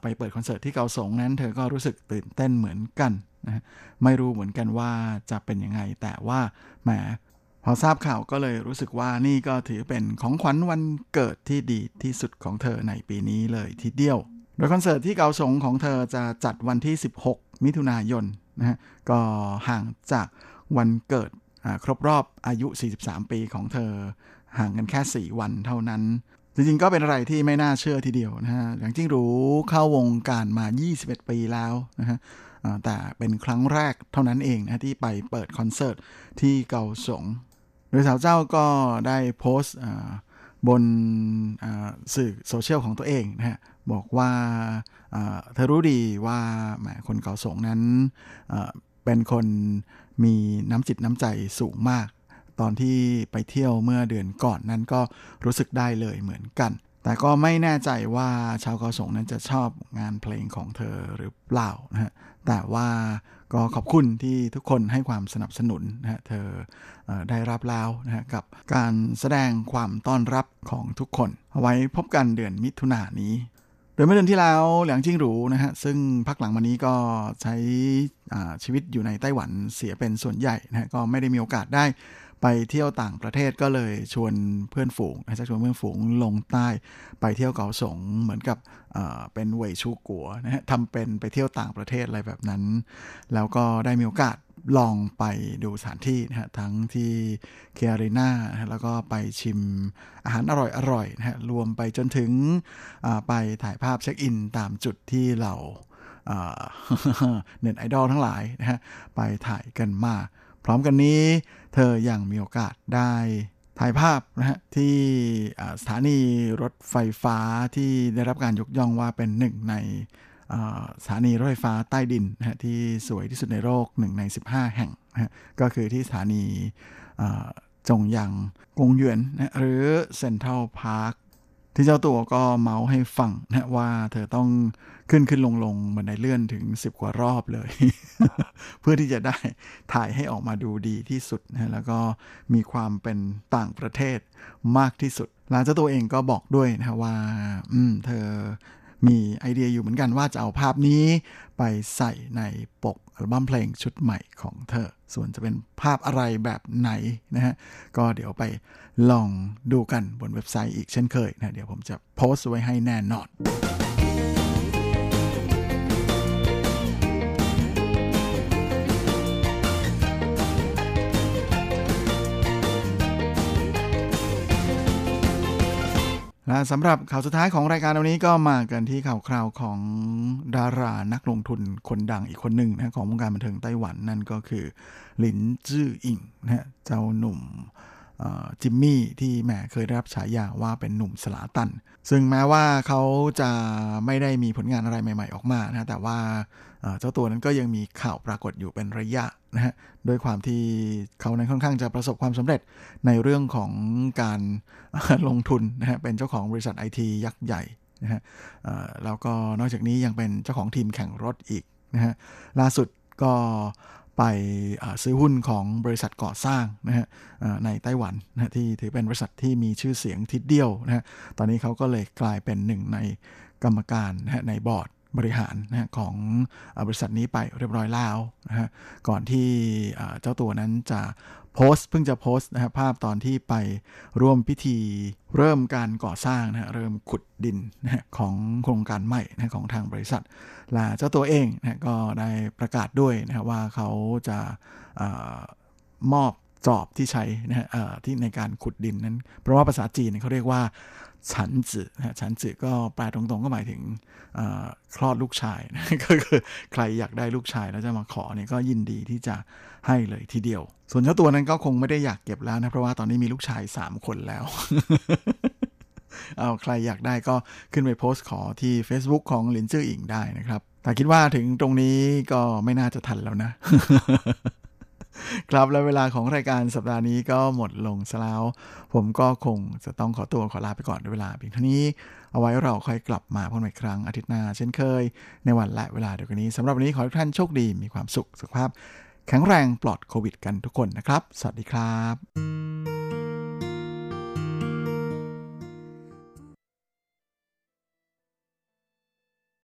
ไปเปิดคอนเสิร์ตที่เกาสงนั้น เธอก็รู้สึกตื่นเต้นเหมือนกันนะไม่รู้เหมือนกันว่าจะเป็นยังไง แต่ว่าแหม พอทราบข่าวก็เลยรู้สึกว่านี่ก็ถือเป็นของขวัญวันเกิดที่ดีที่สุดของเธอในปีนี้เลยทีเดียว โดยคอนเสิร์ตที่เกาสงของเธอจะจัดวันที่ 16 มิถุนายนนะฮะก็ห่างจากวันเกิดครบรอบอายุ 43 ปีของเธอ ห่างกันแค่ 4 วันเท่านั้น จริงๆ ก็เป็นอะไรที่ไม่น่าเชื่อทีเดียวนะฮะอย่างจริงรู้เข้าวงการมา 21 ปีแล้วนะฮะแต่เป็นครั้งแรกเท่านั้นเองนะที่ไปเปิดคอนเสิร์ตที่เกาสง โดยสาวเจ้าก็ได้โพสต์บนสื่อโซเชียลของตัวเองนะฮะบอกว่าเธอรู้ดีว่าแหมคนเกาสงนั้นเป็นคนมีน้ำจิตน้ำใจสูงมาก ตอนที่ไปเที่ยวเมื่อเดือนก่อนนั้นก็รู้สึกได้เลยเหมือนกัน แต่ก็ไม่แน่ใจว่าชาวเกาสงนั้นจะชอบงานเพลงของเธอหรือเปล่านะฮะแต่ว่า ก็ขอบคุณที่ทุกคนให้ความสนับสนุนนะฮะเธอได้รับแล้วนะฮะกับการแสดงความต้อนรับของทุกคน เอาไว้พบกันเดือนมิถุนายนนี้ โดยเมื่อเดือนที่แล้วหลียงจิ้งหรูนะฮะซึ่งพักหลังมานี้ก็ใช้ชีวิตอยู่ในไต้หวันเสียเป็นส่วนใหญ่นะฮะก็ไม่ได้มีโอกาสได้ ไปเที่ยวต่างประเทศก็เลยชวนเพื่อนฝูงนะชวนเพื่อนฝูงลงใต้ ไปเที่ยวเกาสงเหมือนกับเป็นเวยชูกัวนะฮะทำเป็นไปเที่ยวต่างประเทศอะไรแบบนั้น แล้วก็ได้มีโอกาสลองไปดูสถานที่นะฮะทั้งที่เคอารีนาแล้วก็ไปชิมอาหารอร่อยๆนะฮะรวมไปจนถึงไปถ่ายภาพเช็คอินตามจุดที่เราเน็ตไอดอลทั้งหลายนะฮะไปถ่ายกันมา พร้อมกันนี้ เธออยังมีโอกาสได้ถ่ายภาพนะฮะที่สถานีรถไฟฟ้าที่ได้รับการยกย่องว่าเป็นหนึ่งในสถานีรถไฟฟ้าใต้ดินนะฮะที่สวยที่สุดในโลกหนึ่งใน 15 แห่งนะฮะก็คือที่สถานีจงยังกงหยวนนะหรือเซ็นทรัลพาร์ค ที่เจ้าตัวก็เมาส์ให้ฟังนะว่าเธอต้องขึ้นขึ้นลงลงบันไดเลื่อนถึง 10 กว่ารอบเลย เพื่อที่จะได้ถ่ายให้ออกมาดูดีที่สุดนะแล้วก็มีความเป็นต่างประเทศมากที่สุดแล้วเจ้าตัวเองก็บอกด้วยนะว่า อืม เธอมีไอเดียอยู่เหมือนกันว่าจะเอาภาพนี้ไปใส่ในปกอัลบั้มเพลงชุดใหม่ของเธอ ส่วนจะเป็นภาพอะไรแบบไหนนะฮะ ก็เดี๋ยวไป ลองดูกันบนเว็บไซต์อีกเช่นเคยนะเดี๋ยวผมจะโพสต์ไว้ให้แน่นอนและสำหรับข่าวสุดท้ายของรายการวันนี้ก็มากันที่ข่าวคราวของดารานักลงทุนคนดังอีกคนหนึ่งนะของวงการบันเทิงไต้หวันนั่นก็คือหลินจื้ออิงนะเจ้าหนุ่ม จิมมี่ที่แหมเคยได้รับฉายาว่าเป็นหนุ่มสลาตัน ซึ่งแม้ว่าเขาจะไม่ได้มีผลงานอะไรใหม่ ๆ ออกมานะแต่ว่าเจ้าตัวนั้นก็ยังมีข่าวปรากฏอยู่เป็นระยะนะฮะด้วยความที่เขานั้นค่อนข้างจะประสบความสำเร็จในเรื่องของการลงทุนนะฮะเป็นเจ้าของบริษัทไอทียักษ์ใหญ่นะฮะแล้วก็นอกจากนี้ยังเป็นเจ้าของทีมแข่งรถอีกนะฮะล่าสุดก็ ไปซื้อหุ้นของบริษัทก่อสร้างนะฮะในไต้หวันนะที่ถือเป็นบริษัทที่มีชื่อเสียงทิศเดียวนะฮะตอนนี้เขาก็เลยกลายเป็นหนึ่งในกรรมการนะฮะในบอร์ดบริหารนะของบริษัทนี้ไปเรียบร้อยแล้วนะฮะก่อนที่เจ้าตัวนั้นจะ โพสต์เพิ่งจะโพสต์นะครับภาพตอนที่ไปร่วมพิธีเริ่มการก่อสร้างนะเริ่มขุดดินนะของโครงการใหม่นะของทางบริษัทลาเจ้าตัวเองนะก็ได้ประกาศด้วยนะว่าเขาจะมอบจอบที่ใช้นะฮะที่ในการขุดดินนั้น เพราะว่าภาษาจีนเขาเรียกว่า ฉันจือฉันจือก็แปลตรงๆ ก็หมายถึงคลอดลูกชายนะก็คือใครอยากได้ลูกชายแล้วจะมาขอเนี่ยก็ยินดีที่จะให้เลยทีเดียว ส่วนเจ้าตัวนั้นก็คงไม่ได้อยากเก็บแล้วนะ เพราะว่าตอนนี้มีลูกชาย 3 คนแล้ว เอาใครอยากได้ก็ขึ้นไปโพสต์ขอที่ Facebook ของลินจื้ออิงได้นะครับ แต่คิดว่าถึงตรงนี้ก็ไม่น่าจะทันแล้วนะ ครับและเวลาของรายการสัปดาห์นี้ก็หมดลงซะแล้ว ผมก็คงจะต้องขอตัวขอลาไปก่อนด้วยเวลาเพียงเท่านี้ เอาไว้เราค่อยกลับมาพบกันอีกครั้งอาทิตย์หน้าเช่นเคย ในวันและเวลาเดียวกันนี้สำหรับวันนี้ขอให้ทุกท่านโชคดีมีความสุขสุขภาพ แข็งแรงปลอดโควิดกันทุกคนนะครับ สวัสดีครับ